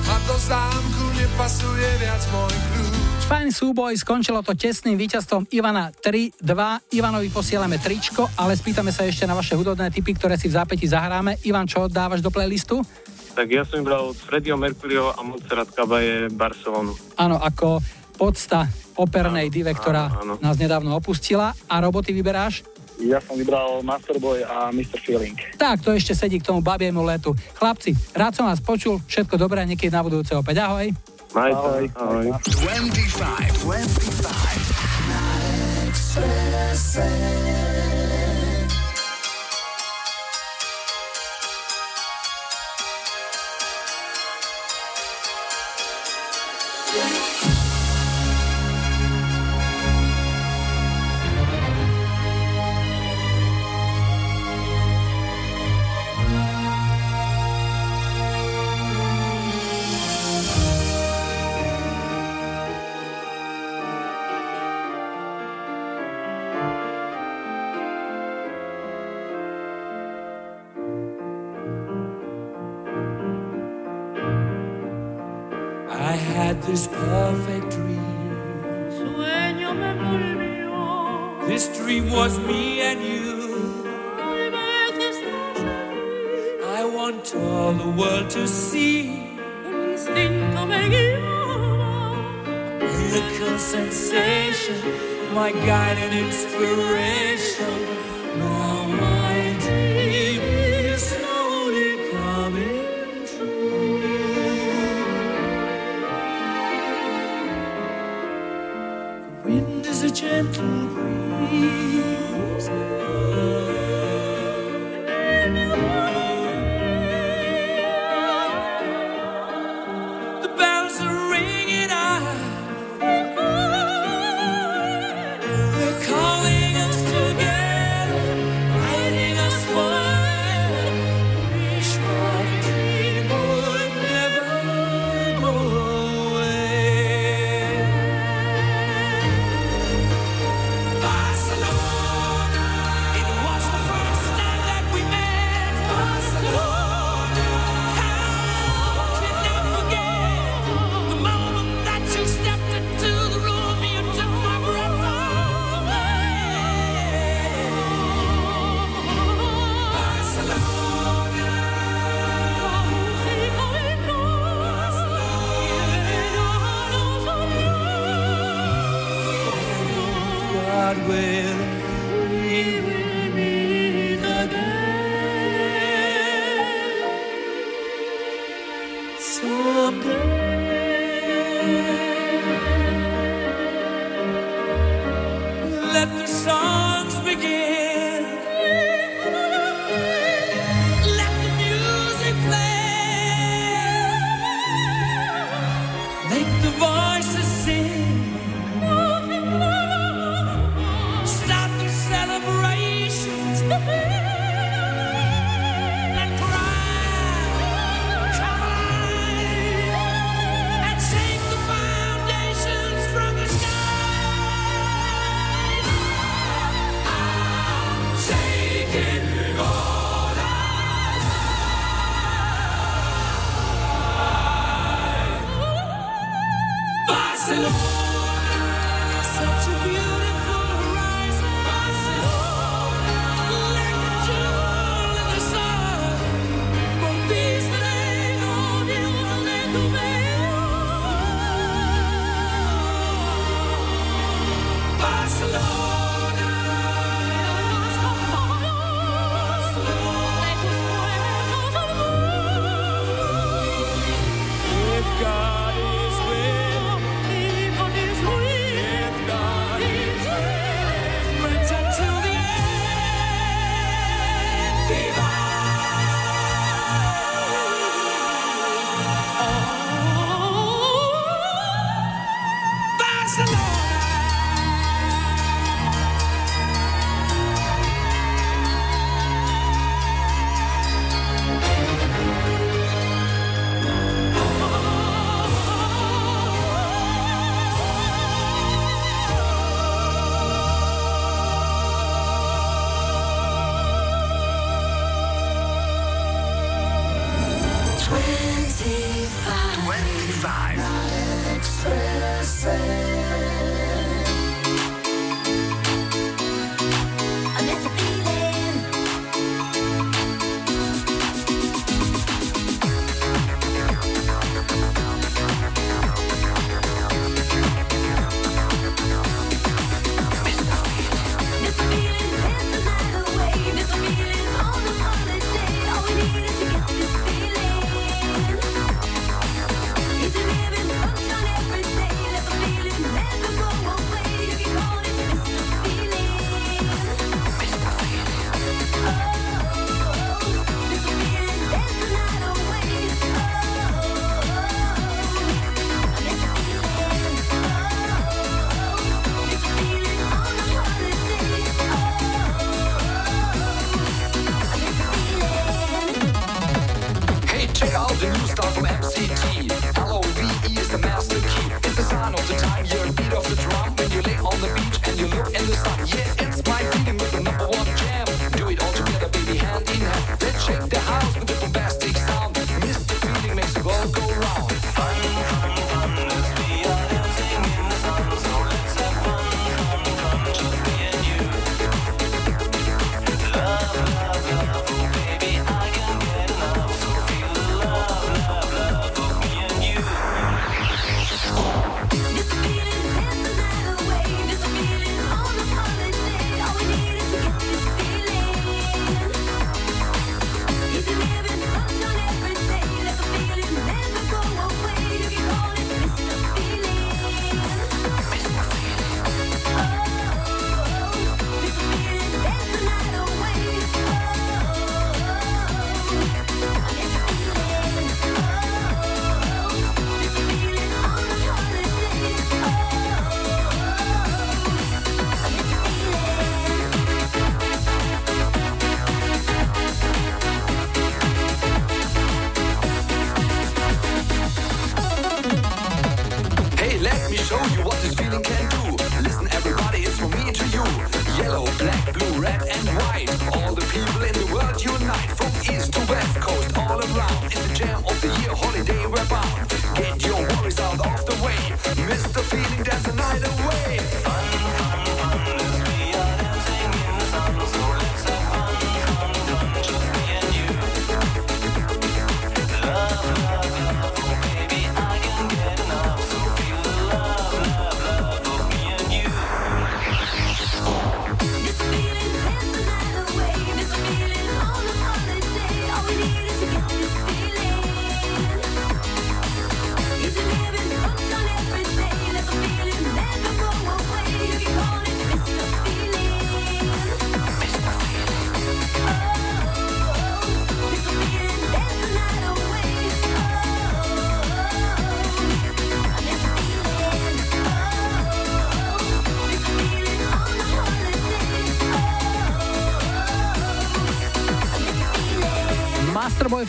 a do zámku nepasuje viac môj kľúč. Fajn súboj, skončilo to tesným víťazstvom Ivana 3-2. Ivanovi posielame tričko, ale spýtame sa ešte na vaše hudobné typy, ktoré si v zápäti zahráme. Ivan, čo dávaš do playlistu? Tak ja som vybral Freddieho Mercuryho a Montserrat Caballé Barcelonu. Áno, ako podsta opernej Áno, dive, ktorá áno, áno. nás nedávno opustila. A roboty vyberáš? Ja som vybral Masterboy a Mr. Feeling. Tak, to ešte sedí k tomu babiemu letu. Chlapci, rád som vás počul, všetko dobré, niekedy na budúce opäť. Ahoj. Majte. Ahoj. 25, 25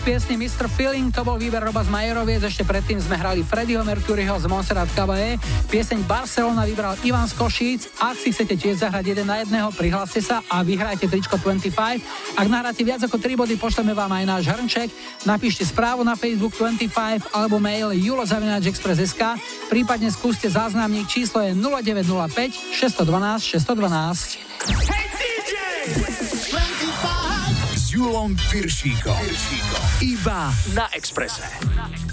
piesni Mr. Feeling, to bol výber Roba z Majeroviec, ešte predtým sme hrali Freddyho Mercuryho z Montserrat Caballé, pieseň Barcelona vybral Ivan z Košíc, ak si chcete tiež zahrať jeden na jedného, prihláste sa a vyhrajte tričko 25. Ak nahráte viac ako 3 body, pošleme vám aj náš hrnček, napíšte správu na Facebook 25 alebo mail julozavináčexpress.sk, prípadne skúste záznamník, číslo je 0905 612 612. Julom Piršíkom. Iba na Exprese. punkové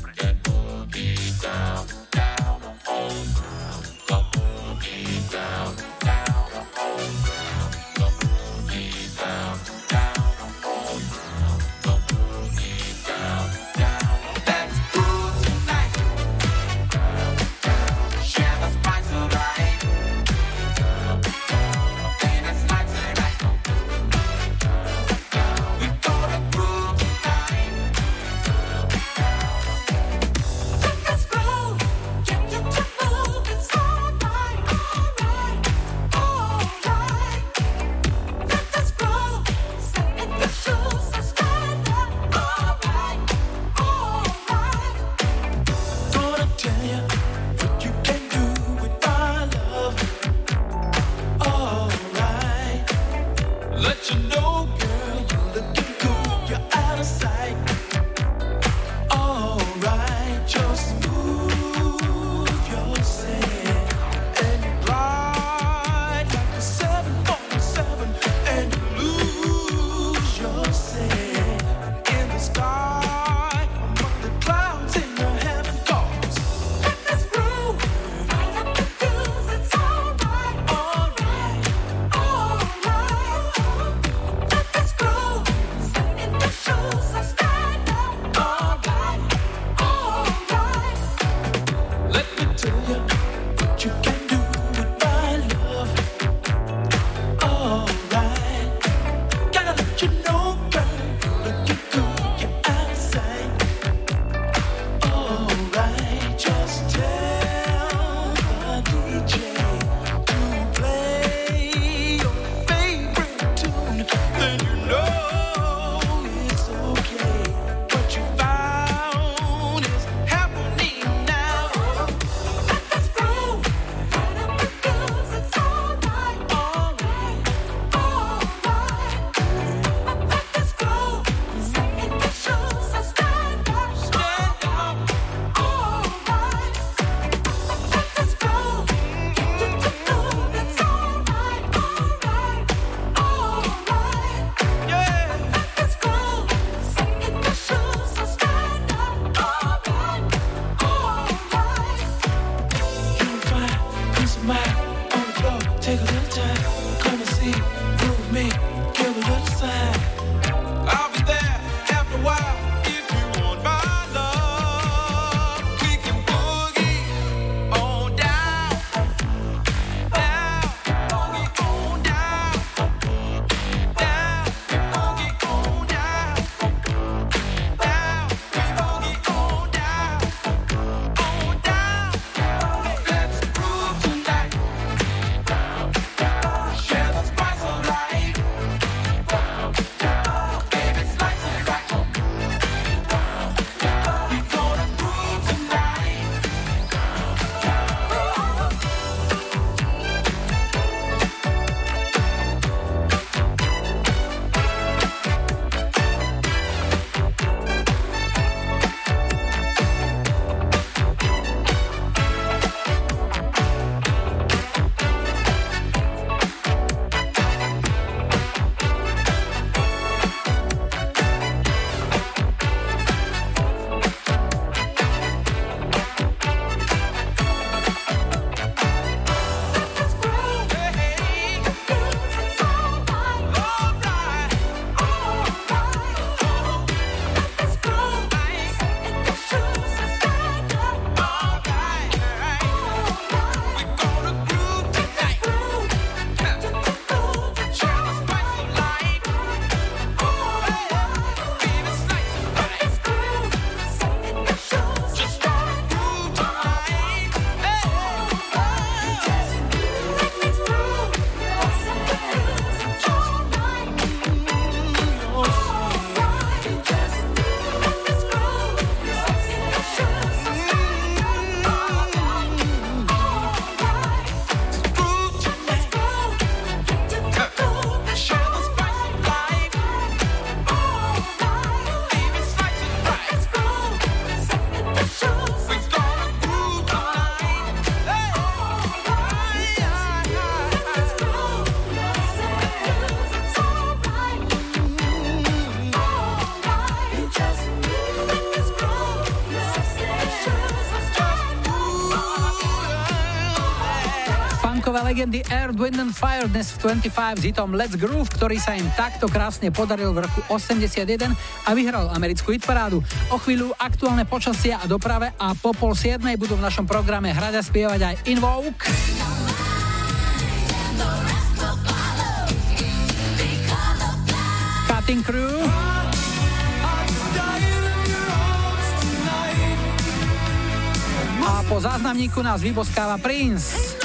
legendy Air, Wind and Fire dnes v 25 s hitom Let's Groove, ktorý sa im takto krásne podaril v roku 81 a vyhral americkú hitparádu. O chvíľu aktuálne počasia a doprave a po pol siedmej budú v našom programe hrať a spievať aj Invoke. Cutting Crew. A po záznamníku nás vyboskáva Prince.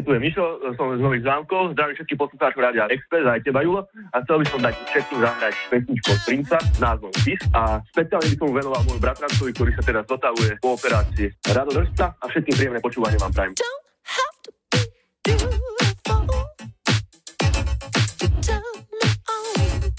Ahojte, tu je Mišo, som z Nových zámkov, zdravím všetkých poslucháčov Rádia Express, aj teba Julo. A chcel by som dať všetkým zahrať pesničku Princa s názvom Kiss a speciálne by som venoval môj bratrancovi, ktorý sa teraz dotavuje po operácii. Rado Drsta a všetkým príjemné počúvanie vám prajem. died in your arms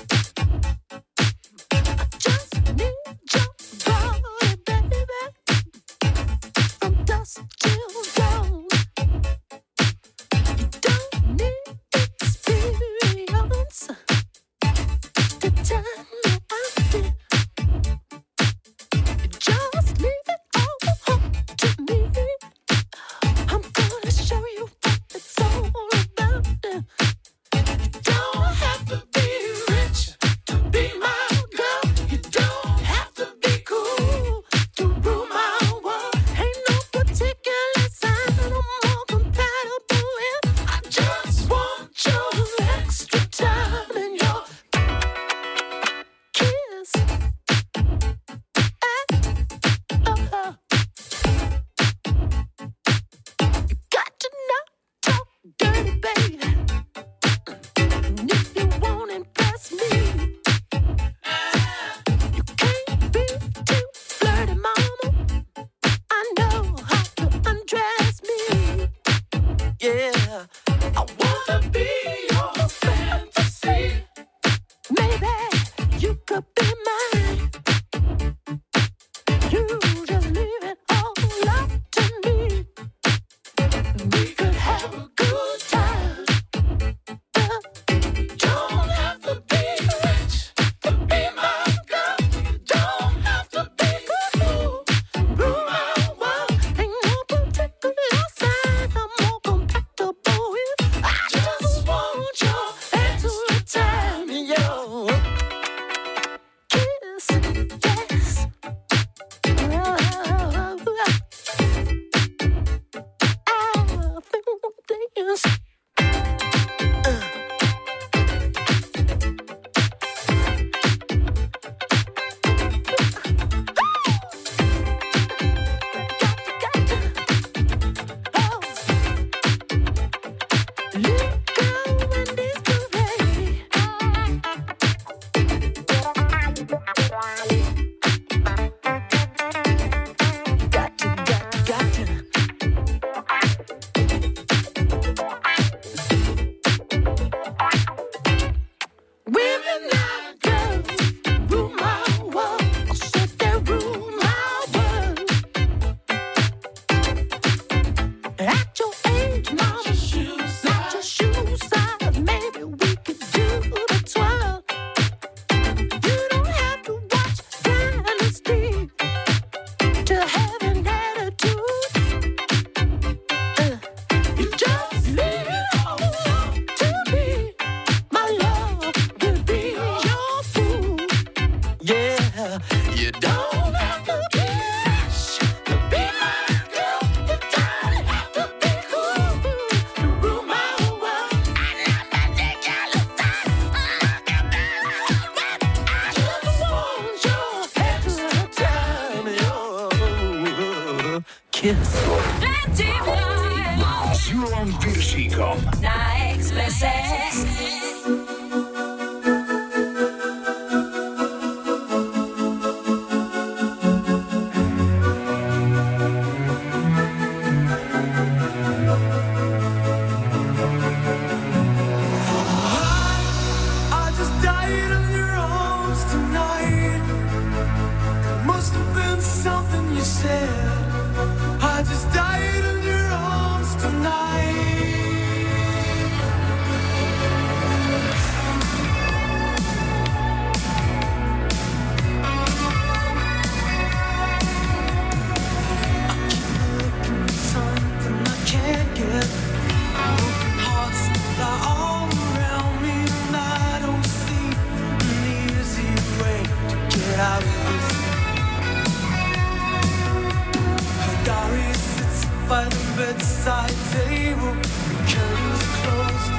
bedside table, the curtains closed,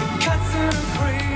the cats are a.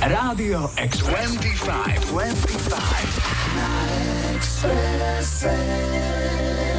Radio X25. 25.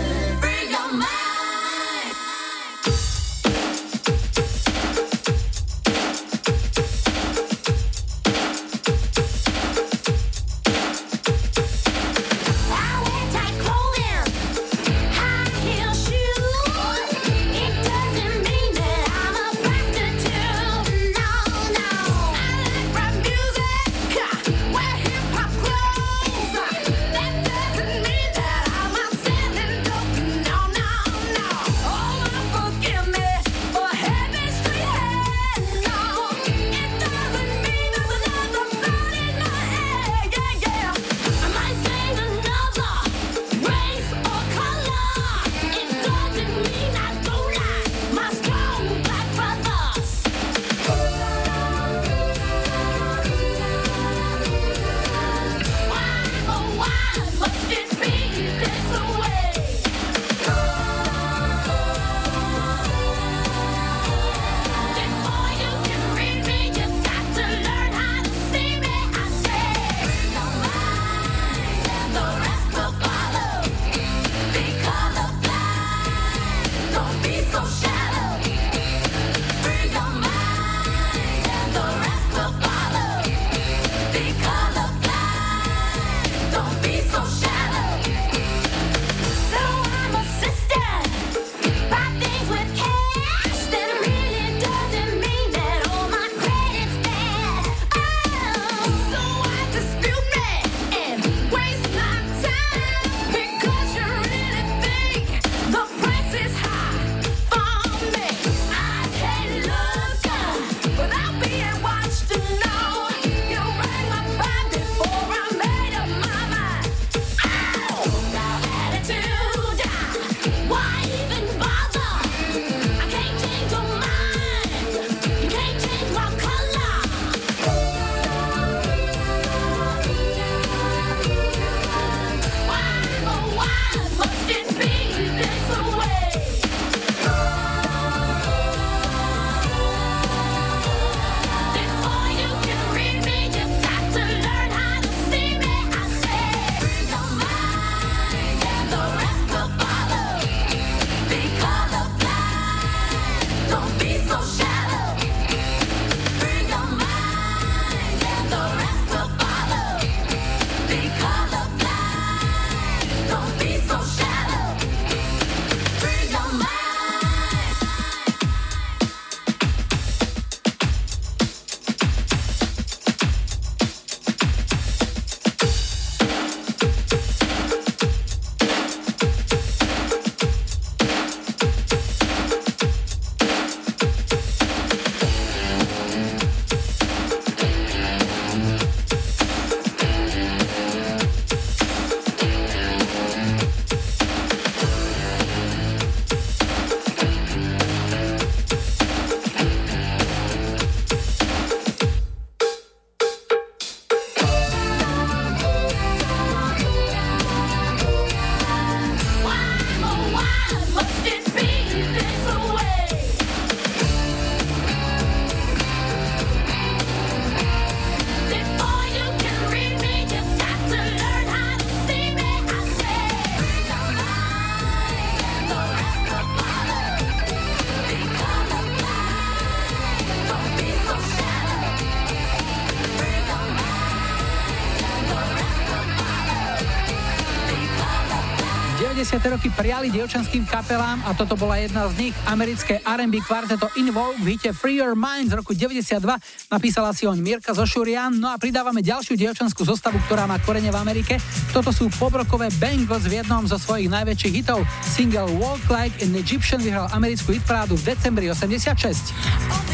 roky priali dievčanským kapelám a toto bola jedna z nich. Americké R&B kvarteto In Vogue v Free Your Mind z roku 92 napísala si oň Mirka Zošurian. No a pridávame ďalšiu dievčanskú zostavu, ktorá má korene v Amerike. Toto sú pobrokové Bangles v jednom zo svojich najväčších hitov. Single Walk Like an Egyptian vyhral americkú hitparádu v decembri 86.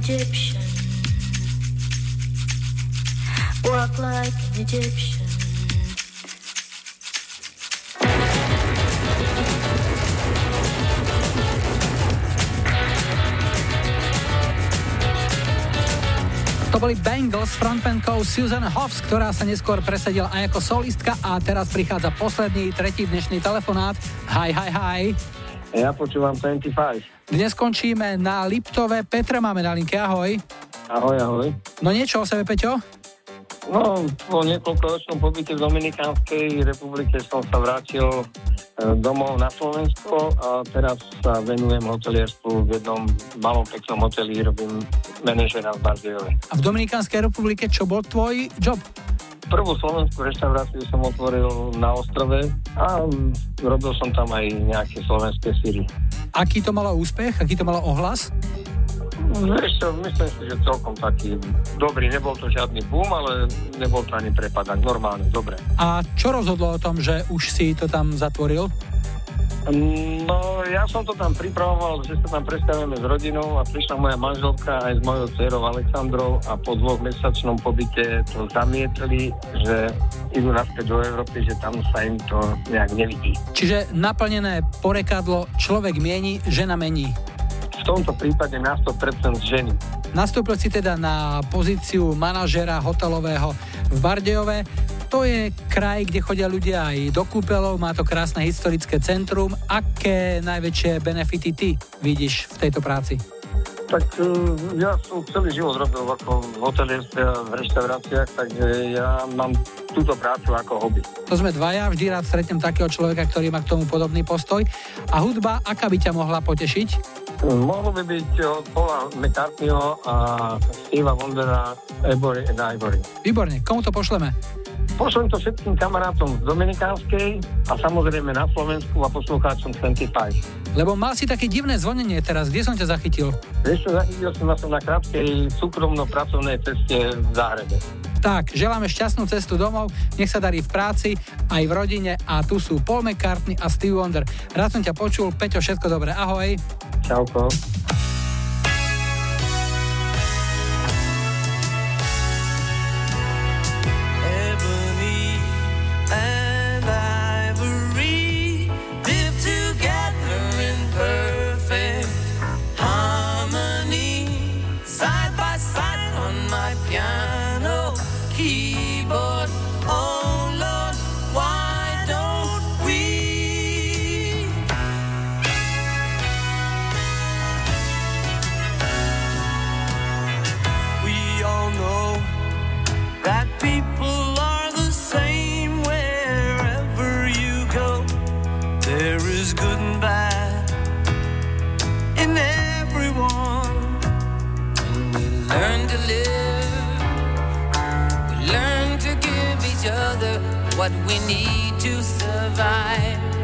Egyptian. Walk like an Egyptian. To boli Bangles s frontmankou Susan Hoffs, ktorá sa neskôr presadila aj ako solistka a teraz prichádza posledný, tretí dnešný telefonát. Hi, hi, hi. Ja počúvam 25. Dnes končíme na Liptove. Petra máme na linke, ahoj. Ahoj, ahoj. No niečo o sebe, Peťo? No, po niekoľkoročnom pobyte v Dominikánskej republike som sa vrátil e, domov na Slovensko a teraz sa venujem hotelierstvu v jednom malom peknom hoteli, robím manažera v Bardejove. A v Dominikánskej republike čo bol tvoj job? Prvú slovenskú reštauráciu som otvoril na ostrove a robil som tam aj nejaké slovenské síry. Aký to malo úspech? Aký to malo ohlas? Vieš čo, myslím si, že celkom taký dobrý. Nebol to žiadny boom, ale nebol to ani prepadak. Normálne, dobre. A čo rozhodlo o tom, že už si to tam zatvoril? No, ja som to tam pripravoval, že sa tam predstavujeme s rodinou a prišla moja manželka aj s mojou dcerou Alexandrou a po dvoch mesačnom pobyte to zamietli, že idú naspäť do Európy, že tam sa im to nejak nevidí. Čiže naplnené porekadlo človek mieni, žena mení. V tomto prípade na 100% ženy. Nastúpil si teda na pozíciu manažera hotelového v Bardejove. To je kraj, kde chodia ľudia aj do kúpeľov, má to krásne historické centrum. Aké najväčšie benefity ty vidíš v tejto práci? Tak e, ja som celý život robil ako v hotelierstve a v reštauráciách, takže ja mám túto prácu ako hobby. To sme dvaja, vždy rád stretnem takého človeka, ktorý má k tomu podobný postoj. A hudba, aká by ťa mohla potešiť? Mohlo by byť od Paula McCartneyho a Steva Wondera Ivory and Ivory. Výborne, komu to pošleme? Pošlem to všetkým kamarátom z Dominikánskej a samozrejme na Slovensku a poslucháčom 25. Lebo mal si také divné zvonenie teraz, kde som ťa zachytil? Vieš čo, zachytil som vás na krátkej súkromno-pracovnej ceste v Záhrebe. Tak, želáme šťastnú cestu domov, nech sa darí v práci, aj v rodine a tu sú Paul McCartney a Steve Wonder. Rád som ťa počul, Peťo, všetko dobré, ahoj. Čauko. what we need to survive.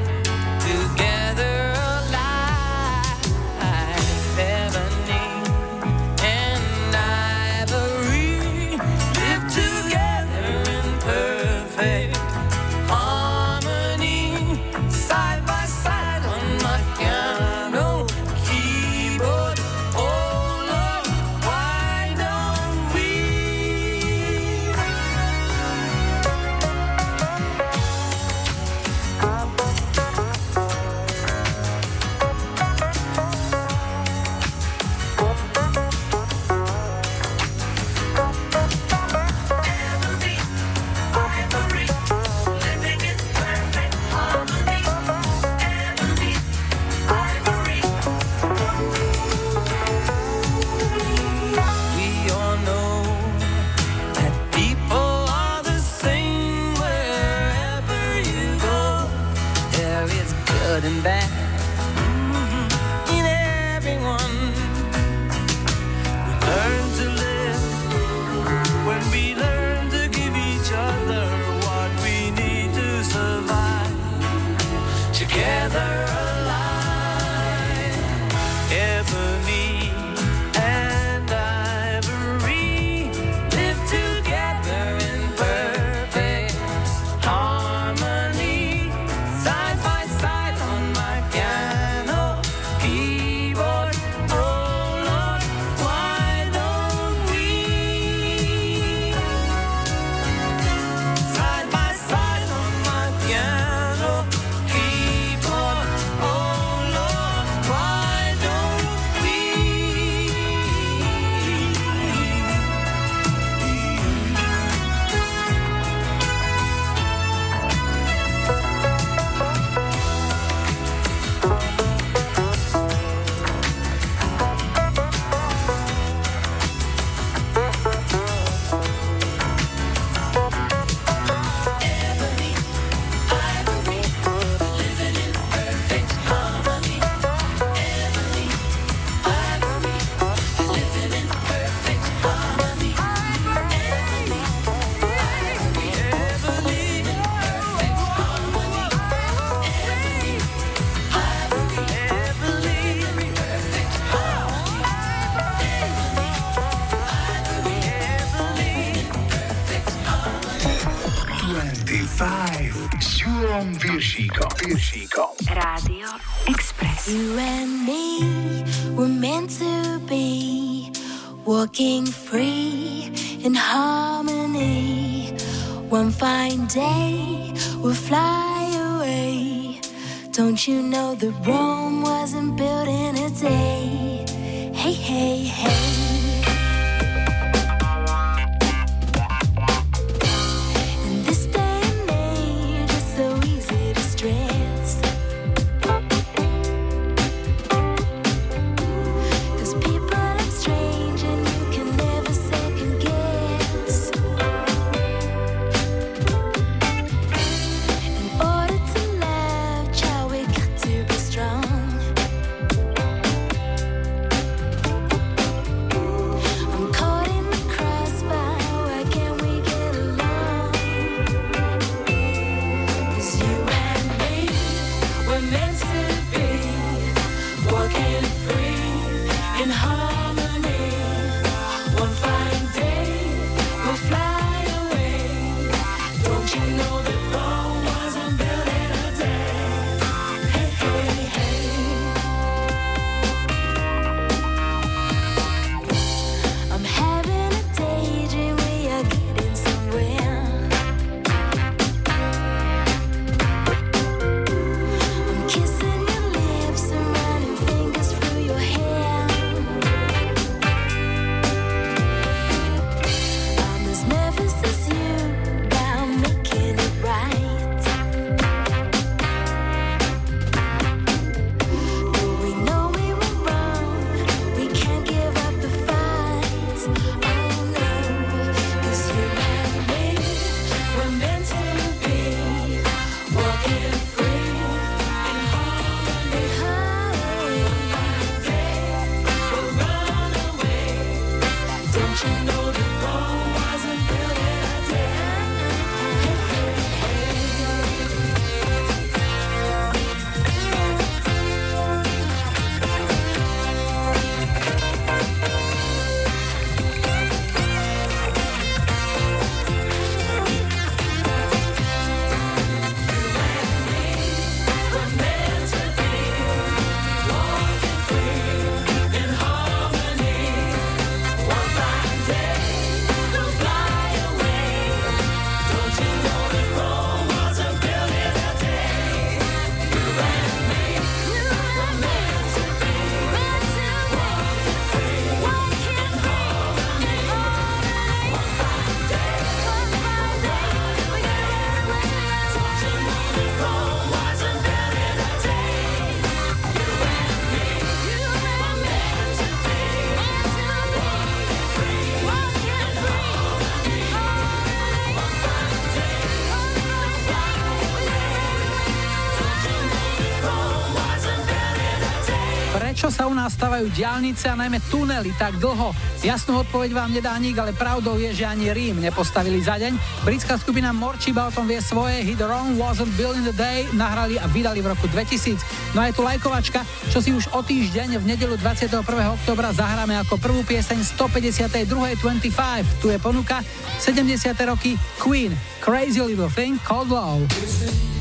stavajú diálnice a najmä tunely tak dlho? Jasnú odpoveď vám nedá nik, ale pravdou je, že ani Rím nepostavili za deň. Britská skupina Morčiba o tom vie svoje, hit Rome wasn't built in the day, nahrali a vydali v roku 2000. No a je tu lajkovačka, čo si už o týždeň v nedelu 21. oktobra zahráme ako prvú pieseň 152.25. Tu je ponuka 70. roky Queen, Crazy Little Thing, Cold Love.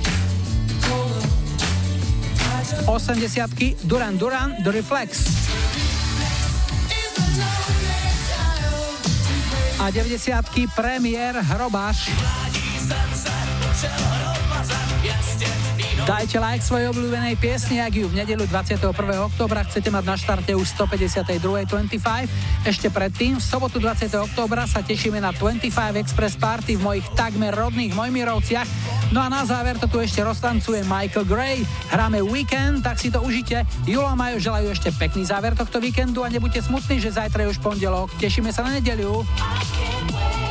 80 Duran Duran The Reflex. A 90 premiér Hrobáš. Dajte like svojej obľúbenej piesni, ak ju v nedelu 21. oktobra chcete mať na štarte už 152.25. Ešte predtým, v sobotu 20. oktobra sa tešíme na 25 Express Party v mojich takmer rodných Mojmirovciach. No a na záver to tu ešte roztancuje Michael Gray. Hráme Weekend, tak si to užite. Julo a Majo želajú ešte pekný záver tohto víkendu a nebuďte smutní, že zajtra je už pondelok. Tešíme sa na nedeliu. I can't wait.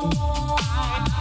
Oh,